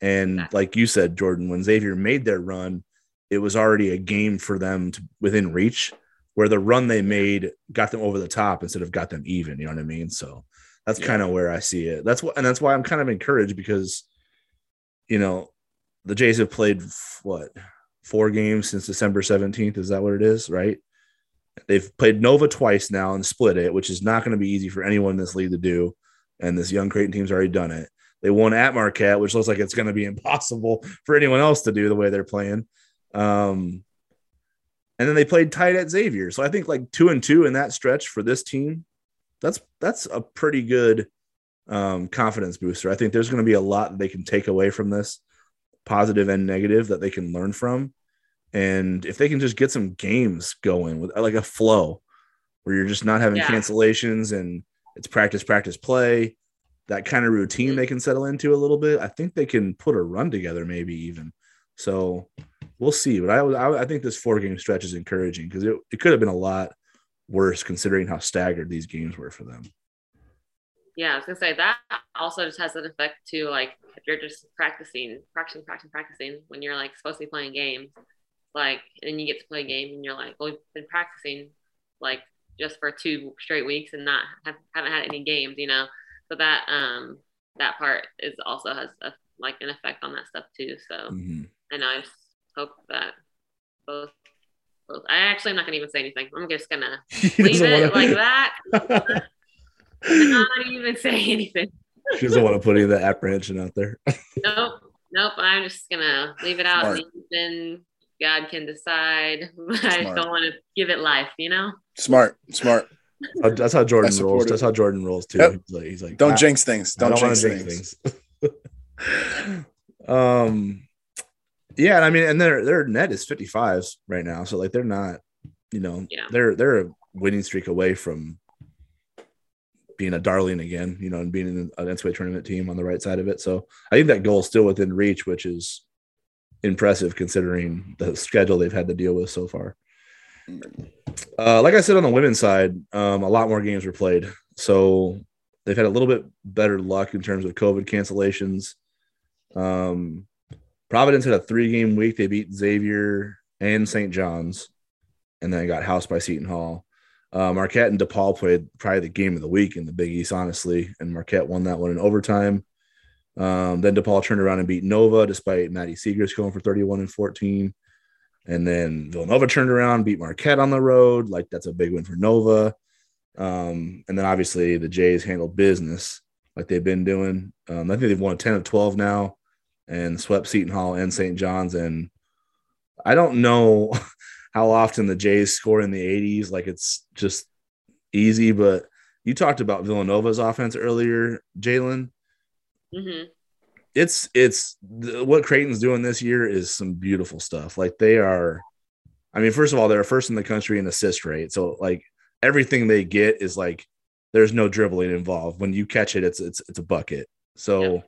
And like you said, Jordan, when Xavier made their run, it was already a game for them to within reach, where the run they made got them over the top instead of got them even. You know what I mean? So that's yeah. kind of where I see it. That's what, and that's why I'm kind of encouraged because, you know, the Jays have played what four games since December 17th. Is that what it is? Right. They've played Nova twice now and split it, which is not going to be easy for anyone in this league to do. And this young Creighton team's already done it. They won at Marquette, which looks like it's going to be impossible for anyone else to do the way they're playing. Um, and then they played tight at Xavier. So I think like two and two in that stretch for this team, that's that's a pretty good um, confidence booster. I think there's going to be a lot that they can take away from this, positive and negative, that they can learn from. And if they can just get some games going with like a flow where you're just not having yeah. cancellations and it's practice, practice, play, that kind of routine they can settle into a little bit. I think they can put a run together, maybe even. So we'll see. But I, I, I think this four game stretch is encouraging because it, it could have been a lot worse considering how staggered these games were for them. Yeah, I was gonna say that also just has an effect too. Like if you're just practicing, practicing, practicing, practicing when you're like supposed to be playing games, like and then you get to play a game and you're like, well, we've been practicing like just for two straight weeks and not have, haven't had any games, you know. So that um that part is also has a, like an effect on that stuff too. So mm-hmm. I just hope that both both. I actually am not gonna even say anything. I'm just gonna leave it like that. not even say anything. she doesn't want to put any of that apprehension out there. nope, nope. I'm just gonna leave it out. Then God can decide. I don't want to give it life, you know. Smart, smart. That's how Jordan rolls. That's how Jordan rolls too. Yep. He's, like, he's like, don't jinx things. Don't, don't jinx, things. things. um, yeah, I mean, and their their net is 55s right now, so like they're not, you know, yeah. they're they're a winning streak away from being a darling again, you know, and being an NCAA tournament team on the right side of it. So I think that goal is still within reach, which is impressive considering the schedule they've had to deal with so far. Uh, like I said on the women's side, um, a lot more games were played, so they've had a little bit better luck in terms of COVID cancellations. Um, Providence had a three-game week; they beat Xavier and St. John's, and then got housed by Seton Hall. Uh, Marquette and DePaul played probably the game of the week in the Big East, honestly, and Marquette won that one in overtime. Um, then DePaul turned around and beat Nova despite Maddy Siegrist going for 31 and 14. And then Villanova turned around, beat Marquette on the road. Like that's a big win for Nova. Um, and then obviously the Jays handled business like they've been doing. Um, I think they've won 10 of 12 now and swept Seton Hall and St. John's. And I don't know how often the Jays score in the 80s. Like it's just easy, but you talked about Villanova's offense earlier, Jaylyn. Mm-hmm. It's it's what Creighton's doing this year is some beautiful stuff. Like they are, I mean, first of all, they're first in the country in assist rate. So like everything they get is like there's no dribbling involved. When you catch it, it's it's it's a bucket. So yeah.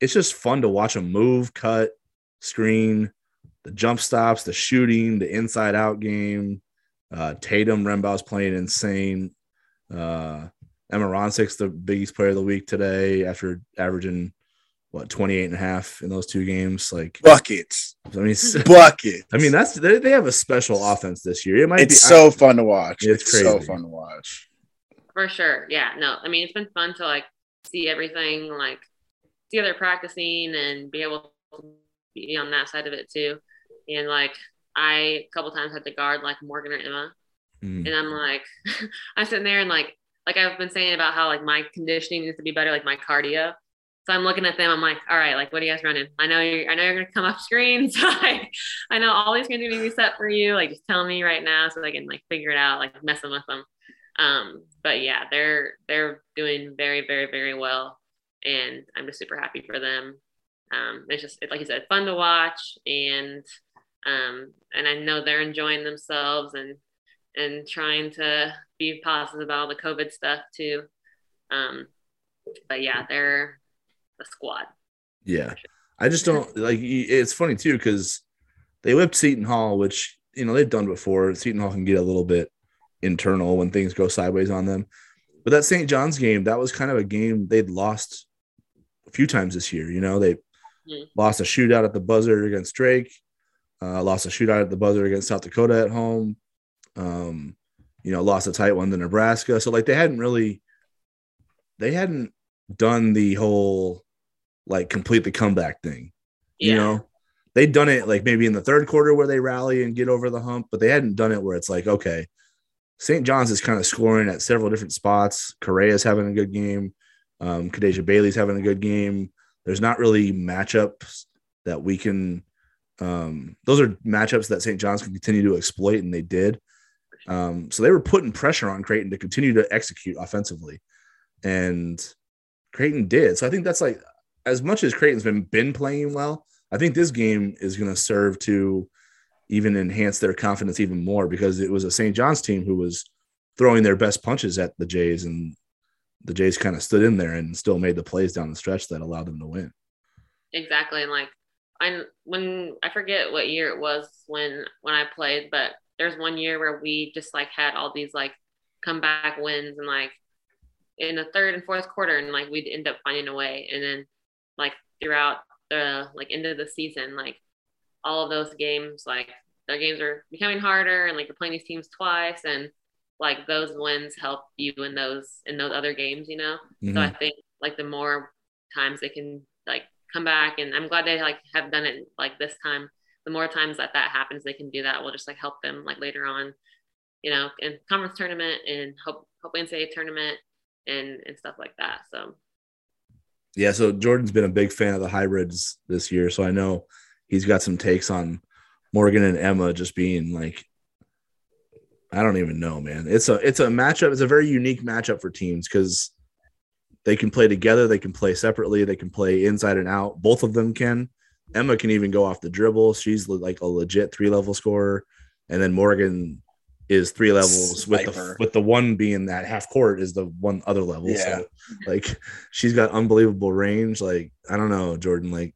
It's just fun to watch them move, cut, screen, the jump stops, the shooting, the inside out game. Uh, Tatum Rembao's playing insane. Uh, Emma Ronsiek's the biggest player of the week today after averaging what 28 and a half in those two games like buckets. I mean buckets. I mean that's they, they have a special offense this year. It might it's be, so I, fun to watch. It's, it's so fun to watch. For sure. Yeah no i mean it's been fun to like see everything like see how they're practicing and be able to be on that side of it too and like i a couple times had to guard like morgan or emma mm. and i'm like i'm sitting there and like like I've been saying about how like my conditioning needs to be better, like my cardio. So I'm looking at them. I'm like, all right, like, what are you guys running? I know you're, I know you're gonna come up screen. So I, I know all these gonna be set for you. Like, just tell me right now so I can like figure it out. Like messing with them. Um, but yeah, they're they're doing very, very, very well, and I'm just super happy for them. Um, it's just like you said, fun to watch, and um, and I know they're enjoying themselves and and trying to be positive about all the COVID stuff too. Um, but yeah, they're a squad. Yeah. I just don't like it's funny too because they whipped Seton Hall, which you know they've done before. Seton Hall can get a little bit internal when things go sideways on them. But that St. John's game, that was kind of a game they'd lost a few times this year. You know, they mm-hmm. lost a shootout at the buzzer against Drake, uh, lost a shootout at the buzzer against South Dakota at home, um, you know, lost a tight one to Nebraska. So like they hadn't really, they hadn't done the whole like complete the comeback thing. Yeah. You know, they'd done it like maybe in the third quarter where they rally and get over the hump, but they hadn't done it where it's like, okay, St. John's is kind of scoring at several different spots. Correa's having a good game. Um, Kadaja Bailey's having a good game. There's not really matchups that we can Um, those are matchups that St. John's can continue to exploit, and they did. Um, so they were putting pressure on Creighton to continue to execute offensively, and Creighton did. So I think that's like as much as Creighton's been been playing well. I think this game is going to serve to even enhance their confidence even more because it was a St. John's team who was throwing their best punches at the Jays, and the Jays kind of stood in there and still made the plays down the stretch that allowed them to win. Exactly, and like I when I forget what year it was when when I played, but there's one year where we just like had all these like comeback wins and like in the third and fourth quarter and like we'd end up finding a way and then like throughout the like end of the season like all of those games like their games are becoming harder and like you're playing these teams twice and like those wins help you in those in those other games you know? Mm-hmm. so i think like the more times they can like come back and i'm glad they like have done it like this time. The more times that that happens they can do that will just like help them like later on you know in conference tournament and hope hope ncaa tournament and and stuff like that so. Yeah so jordan's been a big fan of the hybrids this year so i know he's got some takes on morgan and emma just being like i don't even know man it's a it's a matchup it's a very unique matchup for teams because they can play together they can play separately they can play inside and out both of them can emma can even go off the dribble she's like a legit three level scorer and then morgan is three levels Sniper. with the with the one being that half court is the one other level. Yeah. So like she's got unbelievable range. Like I don't know, Jordan. Like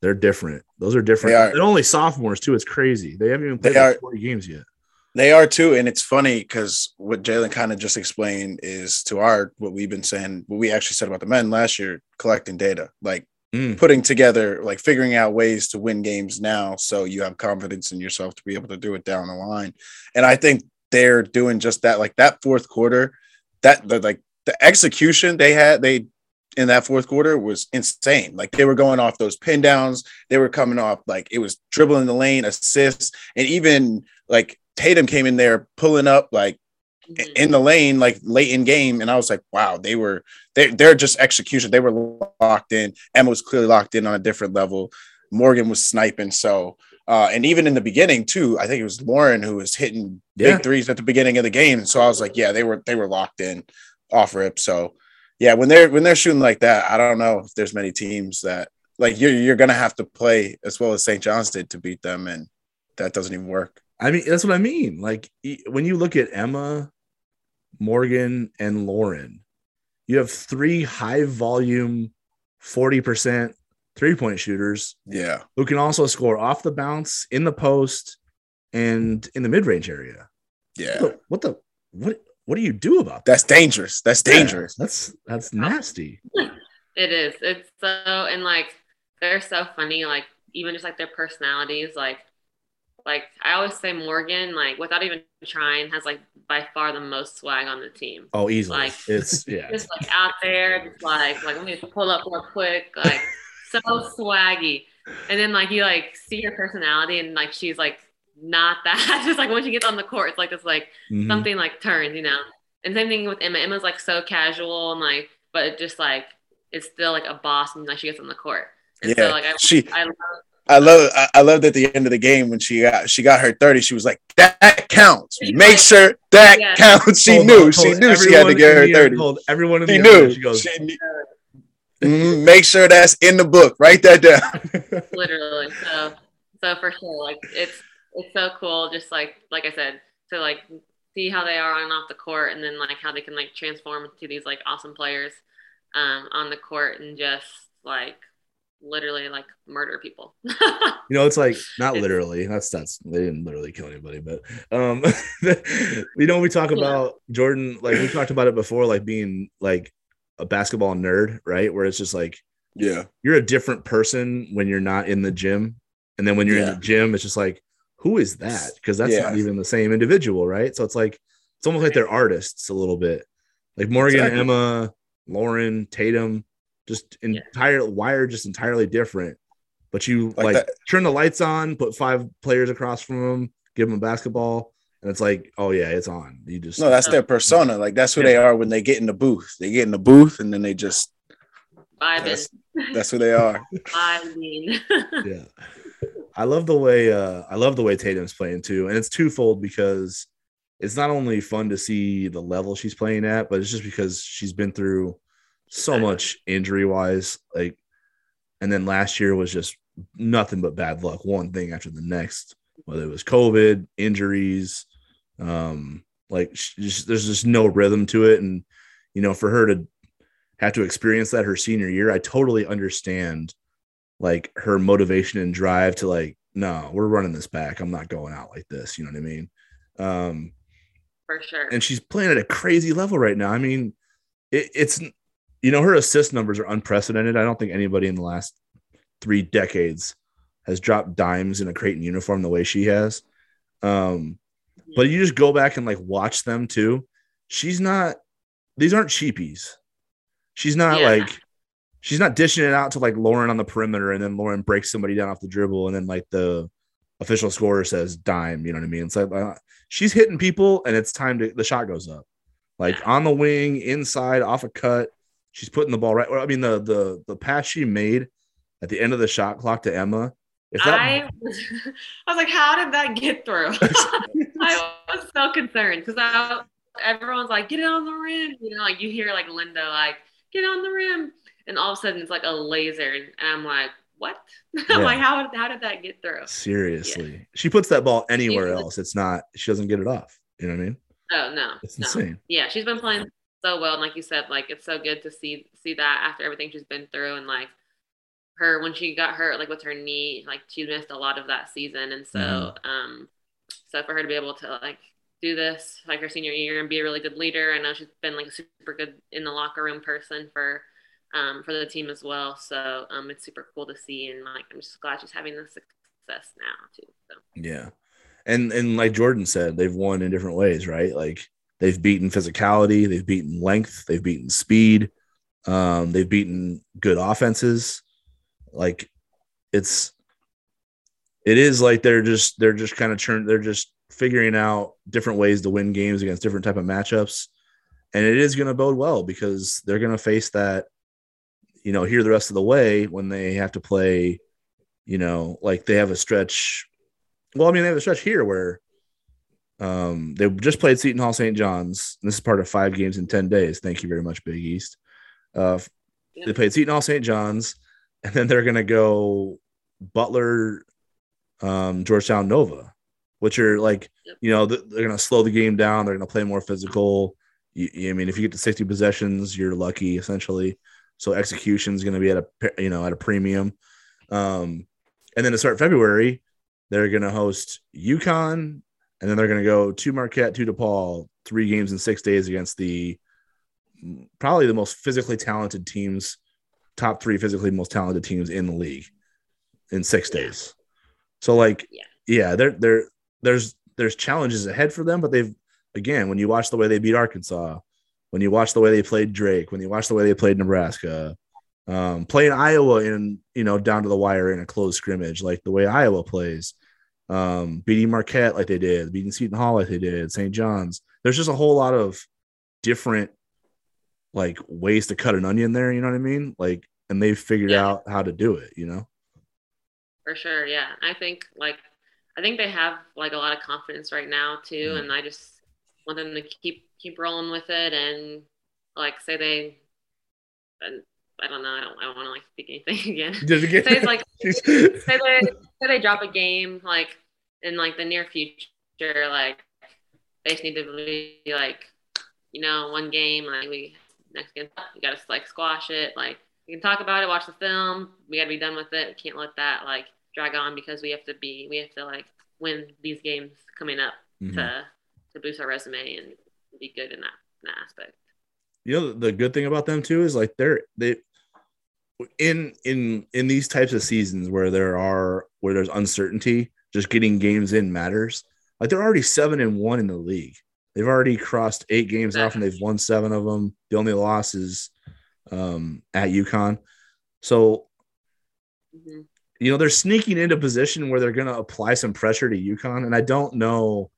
they're different. Those are different. They are. They're only sophomores too. It's crazy. They haven't even played like 40 games yet. They are too, and it's funny because what Jaylyn kind of just explained is to our what we've been saying, what we actually said about the men last year, collecting data. Like mm. putting together, like figuring out ways to win games now so you have confidence in yourself to be able to do it down the line. And I think they're doing just that. Like that fourth quarter, that the like the execution they had, they in that fourth quarter was insane. Like they were going off those pin downs, they were coming off like it was dribbling the lane, assists, and even like Tatum came in there pulling up like mm-hmm. in the lane like late in game and i was like wow they were they, they're just execution they were locked in emma was clearly locked in on a different level morgan was sniping so uh, and even in the beginning too i think it was lauren who was hitting yeah. big threes at the beginning of the game so i was like yeah they were they were locked in off rip so yeah when they're when they're shooting like that i don't know if there's many teams that like you're, you're gonna have to play as well as st john's did to beat them and that doesn't even work I mean, that's what I mean. Like when you look at Emma Morgan, and Lauren. You have three high volume, 40% three point shooters. Yeah. Who can also score off the bounce, in the post, and in the mid range area. Yeah. What the, what the, what what do you do about that? That's dangerous. That's dangerous. Yeah, that's that's nasty. It is. It's so and like they're so funny, like even just like their personalities, like like I always say Morgan, like without even trying, has like by far the most swag on the team. Oh, easily. Like it's yeah. Just like out there, just like like let me just pull up real quick, like so swaggy. And then like you like see her personality and like she's like not that. just like once she gets on the court, it's like this like mm-hmm. something like turns, you know. And same thing with Emma. Emma's like so casual and like, but it just like it's still like a boss and like she gets on the court. And yeah, so, like I, she, I love I love I loved at the end of the game when she got she got her 30, she was like, That counts. Make sure that yeah. counts. She hold knew, on, she knew she had to get her 30. Hold everyone in she knew. She goes, she knew. Mm-hmm. make sure that's in the book. Write that down. Literally. So so for sure, like it's it's so cool, just like like I said, to like see how they are on and off the court and then like how they can like transform into these like awesome players um on the court and just like literally like murder people. you know, it's like not literally. That's that's they didn't literally kill anybody, but um, you know, we talk about yeah. Jordan. Like we talked about it before, like being like a basketball nerd, right? Where it's just like, yeah, you're a different person when you're not in the gym, and then when you're yeah. in the gym, it's just like, who is that? Because that's yeah. not even the same individual, right? So it's like it's almost like they're artists a little bit, like Morgan, exactly. Emma, Lauren, Tatum just entire yeah. wire just entirely different. But you like, like turn the lights on, put five players across from them, give them a basketball, and it's like, oh yeah, it's on. You just no, that's their persona. Like that's who yeah. they are when they get in the booth. They get in the booth and then they just vibing. That's, that's who they are. Vibing. yeah. I love the way uh I love the way Tatum's playing too, and it's twofold because it's not only fun to see the level she's playing at, but it's just because she's been through so much injury wise. Like, and then last year was just nothing but bad luck, one thing after the next, whether it was COVID, injuries, um, like just, there's just no rhythm to it. And, you know, for her to have to experience that her senior year, I totally understand like her motivation and drive to like, no, we're running this back. I'm not going out like this. You know what I mean? Um, for sure. And she's playing at a crazy level right now. I mean, it, it's you know her assist numbers are unprecedented. I don't think anybody in the last three decades has dropped dimes in a Creighton uniform the way she has. Um, but you just go back and like watch them too. She's not; these aren't cheapies. She's not yeah. like she's not dishing it out to like Lauren on the perimeter, and then Lauren breaks somebody down off the dribble, and then like the official scorer says dime. You know what I mean? It's like uh, she's hitting people, and it's time to the shot goes up, like on the wing, inside, off a cut. She's putting the ball right. I mean, the the the pass she made at the end of the shot clock to Emma. If that, I, was, I was like, how did that get through? I was so concerned because I everyone's like, get it on the rim. You know, like you hear like Linda like, get on the rim, and all of a sudden it's like a laser, and I'm like, what? Yeah. like, how, how did that get through? Seriously. Yeah. She puts that ball anywhere else. It's not, she doesn't get it off. You know what I mean? Oh, no. It's no. insane. Yeah. She's been playing so well. And like you said, like, it's so good to see, see that after everything she's been through. And like her, when she got hurt, like with her knee, like she missed a lot of that season. And so, mm-hmm. um, so for her to be able to like do this like her senior year and be a really good leader, I know she's been like a super good in the locker room person for um, for the team as well. So um, it's super cool to see, and like I'm just glad she's having the success now too. So. Yeah, and and like Jordan said, they've won in different ways, right? Like they've beaten physicality, they've beaten length, they've beaten speed, um, they've beaten good offenses. Like it's it is like they're just they're just kind of churn they're just figuring out different ways to win games against different type of matchups and it is going to bode well because they're going to face that you know, here the rest of the way when they have to play, you know, like they have a stretch. Well, I mean, they have a stretch here where um, they just played Seton Hall St. John's. this is part of five games in 10 days. Thank you very much, Big East. Uh, They played Seton Hall St. John's, and then they're going to go Butler, um, Georgetown Nova, which are like, yep. you know, they're going to slow the game down. They're going to play more physical. You, I mean, if you get to 60 possessions, you're lucky essentially. So execution is going to be at a you know at a premium. Um, and then to start February, they're going to host UConn, and then they're going to go to Marquette, to DePaul, three games in six days against the probably the most physically talented teams, top three physically most talented teams in the league in six days. So like, yeah, yeah there there there's there's challenges ahead for them, but they've again when you watch the way they beat Arkansas, when you watch the way they played Drake, when you watch the way they played Nebraska, um, playing Iowa in you know down to the wire in a close scrimmage, like the way Iowa plays, um, beating Marquette like they did, beating Seton Hall like they did, St. John's. There's just a whole lot of different like ways to cut an onion there. You know what I mean? Like, and they've figured yeah. out how to do it. You know. For sure, yeah. I think like I think they have like a lot of confidence right now too, mm-hmm. and I just want them to keep keep rolling with it and like say they I don't know, I don't I don't want to like speak anything again. again? say like say they say they drop a game like in like the near future, like they just need to be like, you know, one game, like we next game you gotta like squash it. Like we can talk about it, watch the film, we gotta be done with it. We can't let that like drag on because we have to be we have to like win these games coming up mm-hmm. to to boost our resume and be good in that, in that aspect. You know, the good thing about them too is like they're they in in in these types of seasons where there are where there's uncertainty, just getting games in matters. Like they're already seven and one in the league. They've already crossed eight games off and they've won seven of them. The only loss is um, at UConn. So, mm-hmm. you know, they're sneaking into position where they're going to apply some pressure to UConn. And I don't know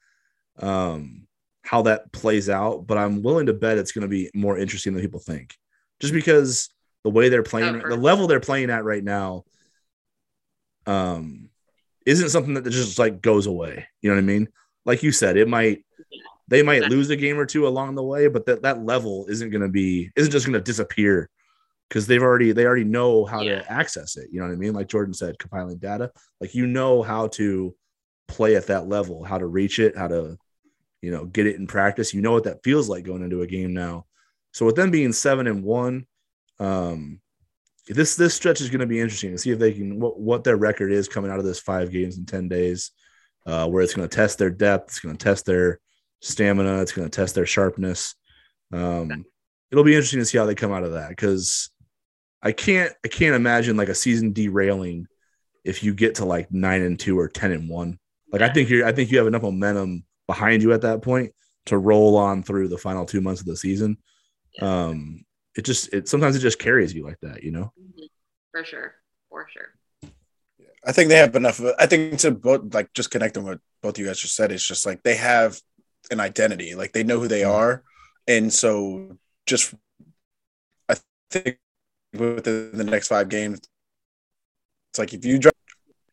um, how that plays out, but I'm willing to bet it's going to be more interesting than people think, just because the way they're playing, the level they're playing at right now, um, isn't something that just like goes away. You know what I mean? Like you said, it might they might lose a game or two along the way, but that that level isn't going to be isn't just going to disappear because they've already they already know how yeah. to access it. You know what I mean? Like Jordan said, compiling data, like you know how to play at that level, how to reach it, how to you know get it in practice. You know what that feels like going into a game now. So with them being seven and one, um, this this stretch is going to be interesting to see if they can what, what their record is coming out of this five games in ten days, uh, where it's going to test their depth, it's going to test their stamina. It's going to test their sharpness. Um, it'll be interesting to see how they come out of that because I can't I can't imagine like a season derailing if you get to like nine and two or ten and one. Like I think you're I think you have enough momentum behind you at that point to roll on through the final two months of the season. Um, it just it sometimes it just carries you like that, you know. Mm-hmm. For sure, for sure. I think they have enough. I think to both like just connecting what both you guys just said. It's just like they have an identity. Like they know who they mm-hmm. are, and so just I think within the next five games, it's like if you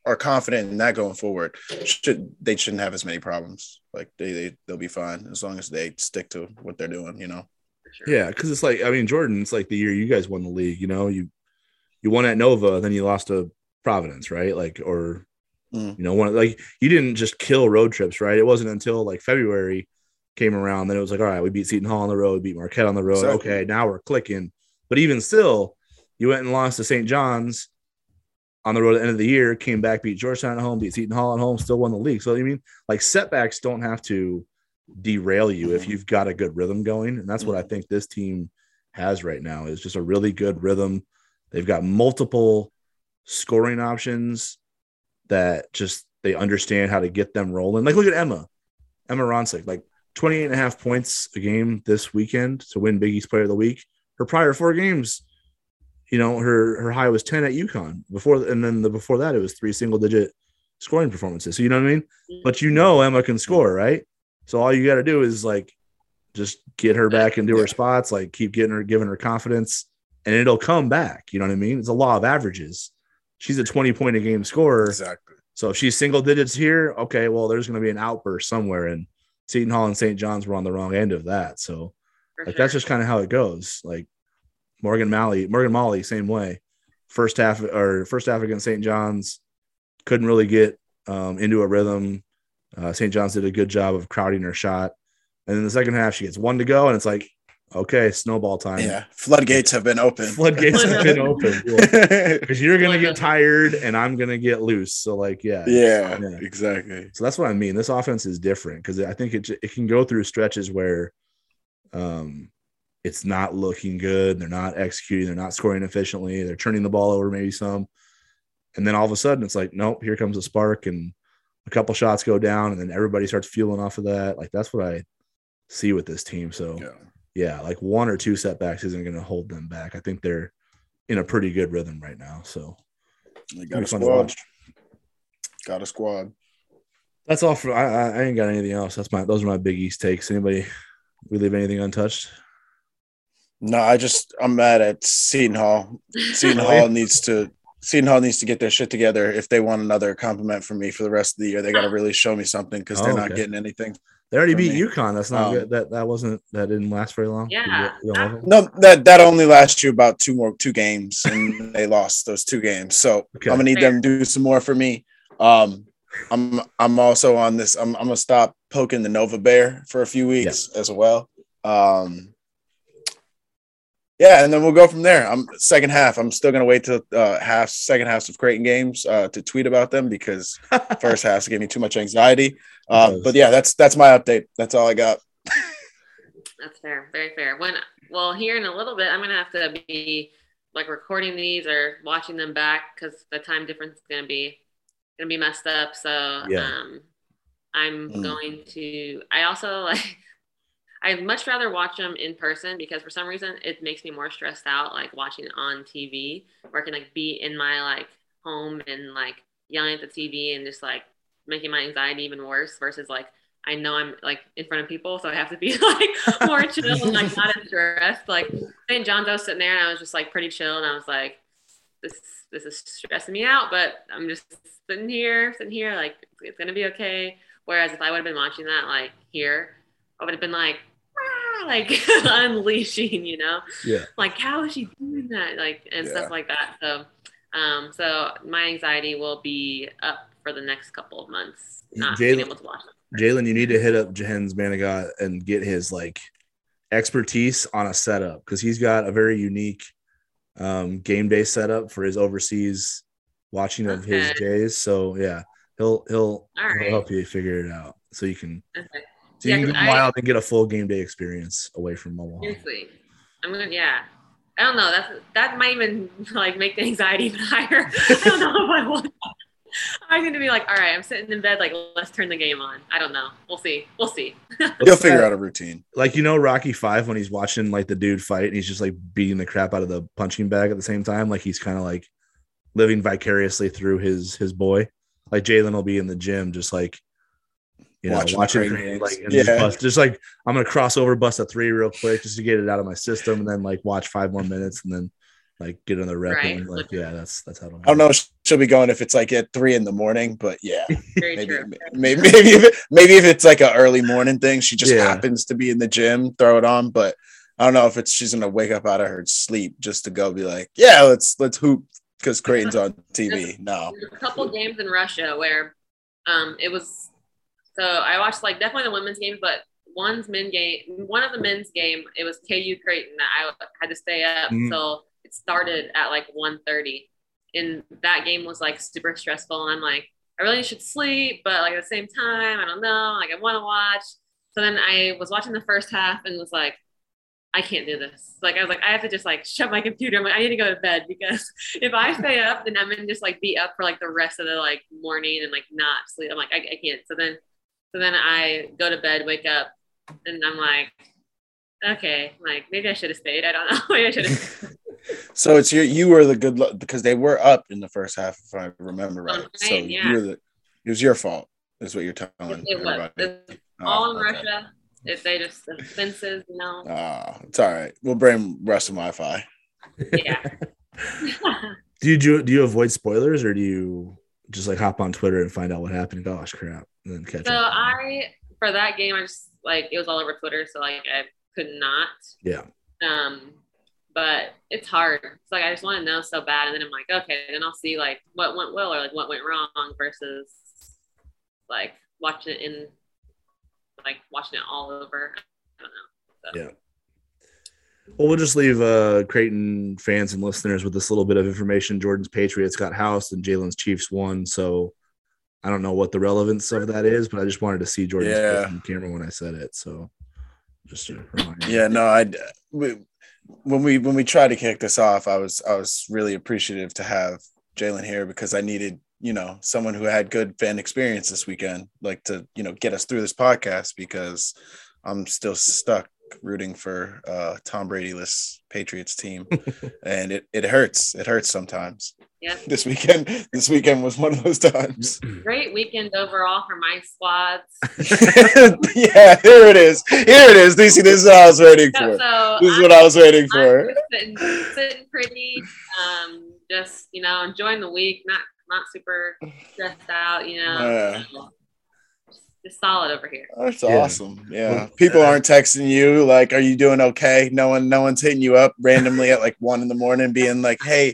are confident in that going forward, should they shouldn't have as many problems. Like they, they they'll be fine as long as they stick to what they're doing. You know. Yeah, because it's like I mean Jordan, it's like the year you guys won the league. You know, you you won at Nova, then you lost to Providence, right? Like or Mm. You know, one like you didn't just kill road trips, right? It wasn't until like February came around, then it was like, all right, we beat Seton Hall on the road, we beat Marquette on the road. Exactly. Okay, now we're clicking. But even still, you went and lost to St. John's on the road at the end of the year, came back, beat Georgetown at home, beat Seton Hall at home, still won the league. So I mean, like setbacks don't have to derail you if mm. you've got a good rhythm going. And that's what I mm. think this team has right now is just a really good rhythm. They've got multiple scoring options that just they understand how to get them rolling. Like look at Emma, Emma Ronsiek, like 28 and a half points a game this weekend to win Big East Player of the Week. Her prior four games, you know, her her high was 10 at UConn before, and then the before that it was three single digit scoring performances. So you know what I mean? But you know Emma can score, right? So all you got to do is like just get her back into her spots, like keep getting her, giving her confidence, and it'll come back. You know what I mean? It's a law of averages she's a 20 point a game scorer. Exactly. So if she's single digits here, okay, well, there's going to be an outburst somewhere. And Seton Hall and St. John's were on the wrong end of that. So For like sure. that's just kind of how it goes. Like Morgan Maly, Morgan Molly, same way. First half or first half against St. John's, couldn't really get um, into a rhythm. Uh, St. John's did a good job of crowding her shot. And then the second half, she gets one to go, and it's like, okay, snowball time. Yeah, floodgates have been open. Floodgates have been open because you're gonna get tired and I'm gonna get loose. So like, yeah, yeah, yeah, exactly. So that's what I mean. This offense is different because I think it it can go through stretches where, um, it's not looking good. They're not executing. They're not scoring efficiently. They're turning the ball over maybe some, and then all of a sudden it's like, nope, here comes a spark and a couple shots go down, and then everybody starts fueling off of that. Like that's what I see with this team. So. Yeah yeah, like one or two setbacks isn't going to hold them back. I think they're in a pretty good rhythm right now. So they got a squad. Got a squad. That's all for. I, I ain't got anything else. That's my. Those are my Big East takes. Anybody? We leave anything untouched? No, I just I'm mad at Seton Hall. Seton oh, Hall needs to Seton Hall needs to get their shit together if they want another compliment from me for the rest of the year. They got to really show me something because they're oh, okay. not getting anything. They already beat me. UConn. That's not um, good. That that wasn't that didn't last very long. Yeah. no, that that only lasts you about two more two games, and they lost those two games. So okay. I'm gonna need Fair. them to do some more for me. Um, I'm I'm also on this. I'm I'm gonna stop poking the Nova Bear for a few weeks yeah. as well. Um, yeah, and then we'll go from there. I'm second half. I'm still gonna wait till uh, half second halves of Creighton games uh, to tweet about them because first half gave me too much anxiety. Um, but yeah, that's that's my update. That's all I got. that's fair, very fair. When well, here in a little bit, I'm gonna have to be like recording these or watching them back because the time difference is gonna be gonna be messed up. So yeah. um, I'm mm. going to. I also like I'd much rather watch them in person because for some reason it makes me more stressed out like watching it on TV where I can like be in my like home and like yelling at the TV and just like making my anxiety even worse versus like I know I'm like in front of people, so I have to be like more chill and like not as stressed. Like St. John's, I was sitting there and I was just like pretty chill, and I was like, this this is stressing me out, but I'm just sitting here, sitting here, like it's gonna be okay. Whereas if I would have been watching that like here, I would have been like, like unleashing, you know? Yeah. Like how is she doing that? Like and Yeah. stuff like that. So, um, so my anxiety will be up for the next couple of months, not being able to watch. Jaylyn, you need to hit up Jens Manigat and get his like expertise on a setup because he's got a very unique um, game day setup for his overseas watching of his days. So yeah, he'll he'll, All he'll help you figure it out so you can Okay. So you Yeah, can 'cause go I- wild and get a full game day experience away from Omaha. Seriously. I'm gonna yeah. I don't know. That's that might even like make the anxiety even higher. I don't know if I want I'm gonna be like, all right, I'm sitting in bed, like let's turn the game on. I don't know. We'll see. We'll see. You'll figure out a routine. like you know Rocky Five when he's watching like the dude fight and he's just like beating the crap out of the punching bag at the same time. Like he's kind of like living vicariously through his his boy. Like Jaylyn will be in the gym just like you know Watching watching, the crane crane, like and just, Yeah. bust, just like I'm gonna cross over bust a three real quick just to get it out of my system and then like watch five more minutes and then like get another rep Right. and like yeah that's that's how I don't know. She'll be going if it's like at three in the morning, but yeah, maybe true. maybe maybe if, it, maybe if it's like an early morning thing, she just Yeah. happens to be in the gym, throw it on. But I don't know if it's she's gonna wake up out of her sleep just to go be like, yeah, let's let's hoop because Creighton's on TV. No, There's a couple games in Russia where um it was so I watched like definitely the women's games, but one's men game one of the men's game, it was KU Creighton that I had to stay up Mhm. till it started at like 1.30. And that game was like super stressful. And I'm like, I really should sleep, but like at the same time, I don't know, like I want to watch. So then I was watching the first half and was like, I can't do this. Like I was like, I have to just like shut my computer. I'm like, I need to go to bed because if I stay up, then I'm gonna just like be up for like the rest of the like morning and like not sleep. I'm like, I, I can't. So then, so then I go to bed, wake up, and I'm like, okay, like maybe I should have stayed. I don't know. maybe I should have. so it's your you were the good luck because they were up in the first half, if I remember right. I'm So yeah. you're the it was your fault, is what you're telling It was. everybody. It's Oh, all in okay. Russia. If they just the fences, you know. Oh, it's all right. We'll bring rest Russian Wi-Fi. Yeah. do you do, do you avoid spoilers or do you just like hop on Twitter and find out what happened? Gosh, crap, and catch so up. I for that game, I just like it was all over Twitter, so like I could not. yeah, Um, but it's hard. It's like I just want to know so bad, and then I'm like, okay, then I'll see like what went well or like what went wrong versus like watching it in like watching it all over. I don't know. So. Yeah. Well, we'll just leave uh, Creighton fans and listeners with this little bit of information. Jordan's Patriots got housed and Jaylyn's Chiefs won. So I don't know what the relevance of that is, but I just wanted to see Jordan's Yeah. on camera when I said it. So just. Yeah, no, I we, when we when we tried to kick this off, I was I was really appreciative to have Jaylyn here because I needed you know someone who had good fan experience this weekend, like to you know get us through this podcast because I'm still stuck rooting for uh Tom Brady-less Patriots team, and it it hurts. It hurts sometimes. Yeah. This weekend, this weekend was one of those times. Great weekend overall for my squads. yeah, here it is. Here it is. DC, this is what I was waiting So, for. so This is I'm- what I was waiting I'm for. just sitting, sitting pretty, um, just you know, enjoying the week, not not super stressed out, you know. Yeah. So, just solid over here. That's Yeah. awesome. Yeah. People uh, aren't texting you like, are you doing okay? No one, no one's hitting you up randomly at like one in the morning, being like, Hey,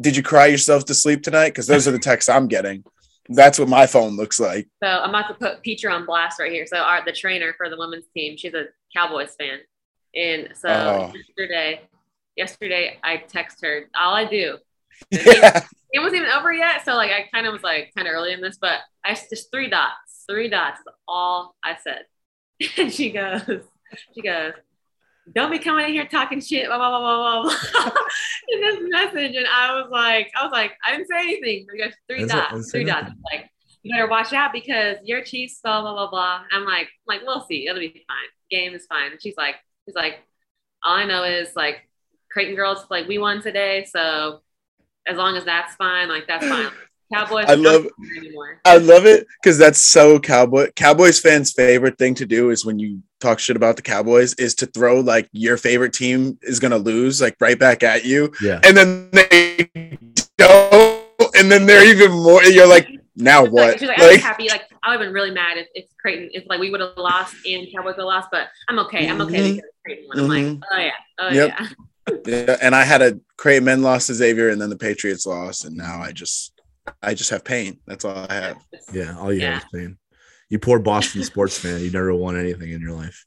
did you cry yourself to sleep tonight? Cause those are the texts I'm getting. That's what my phone looks like. So I'm about to put Peacher on blast right here. So our the trainer for the women's team, she's a Cowboys fan, and so Oh. yesterday, yesterday I text her. All I do, Yeah. it wasn't even over yet. So like I kind of was like kind of early in this, but I just three dots, three dots is all I said. And she goes, she goes, don't be coming in here talking shit, blah blah blah blah blah. in this message, and I was like, I was like, I didn't say anything. We got three That's it. I didn't dots, three dots. Like you better watch out because your Chiefs, blah blah blah blah. I'm like, I'm like we'll see, it'll be fine. Game is fine. And she's like, she's like, all I know is like Creighton girls, like we won today, so as long as that's fine, like that's fine. Cowboys, I love- don't care anymore. I love it because that's so cowboy Cowboys fans' favorite thing to do is when you talk shit about the Cowboys is to throw like your favorite team is gonna lose like right back at you. Yeah. And then they don't, and then they're even more. You're like, now She's what? Like, she's like, Like, I'm happy. Like, I would have been really mad if, if Creighton, if like we would have lost and Cowboys would have lost, but I'm okay. I'm okay Mhm. because Creighton won. I'm like, Mhm. oh yeah, oh Yep. yeah. yeah, and I had a Creighton men lost to Xavier, and then the Patriots lost, and now I just, I just have pain. That's all I have. Yeah, all you Yeah. have is pain. You poor Boston sports fan. You never won anything in your life.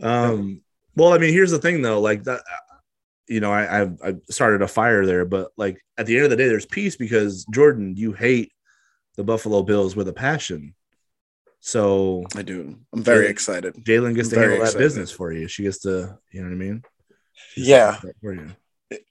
Um. Well, I mean, here's the thing, though. Like that, you know, I I've, I started a fire there, but like at the end of the day, there's peace because Jordan, you hate the Buffalo Bills with a passion. So I do. I'm very Yeah. excited. Jaylyn gets to Very handle that business for you. She gets to, you know what I mean? Yeah, For you.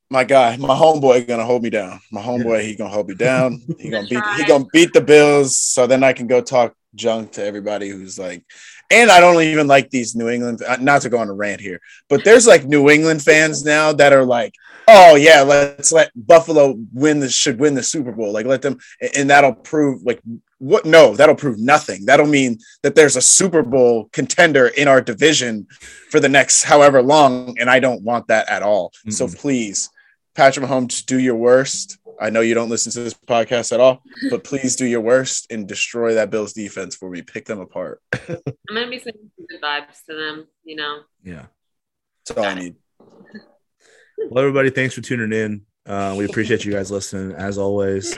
My guy, my homeboy, gonna hold me down. My homeboy, he gonna hold me down. He gonna beat. He gonna beat the Bills, so then I can go talk junk to everybody who's like. And I don't even like these New England. uh, Not to go on a rant here, but there's like New England fans now that are like, "Oh yeah, let's let Buffalo win the should win the Super Bowl. Like let them, and that'll prove like what? No, that'll prove nothing. That'll mean that there's a Super Bowl contender in our division for the next however long, and I don't want that at all. So Mm-mm. please, Patrick Mahomes, do your worst. I know you don't listen to this podcast at all, but please do your worst and destroy that Bills defense for me. Pick them apart. I'm gonna be sending some good vibes to them. You know, Yeah. That's all I need. Well, everybody, thanks for tuning in. Uh, we appreciate you guys listening as always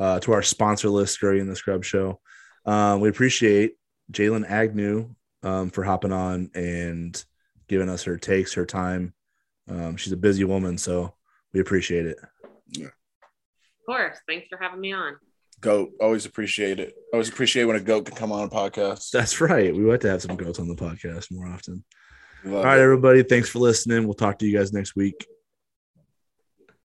uh, to our sponsor list, Scurry and the Scrub Show. Um, we appreciate Jaylyn Agnew um, for hopping on and giving us her takes, her time. Um, she's a busy woman, so we appreciate it. of course. Thanks for having me on. Goat. Always appreciate it. Always appreciate when a goat can come on a podcast. That's right. We like to have some goats on the podcast more often. Love All right, it. everybody. Thanks for listening. We'll talk to you guys next week.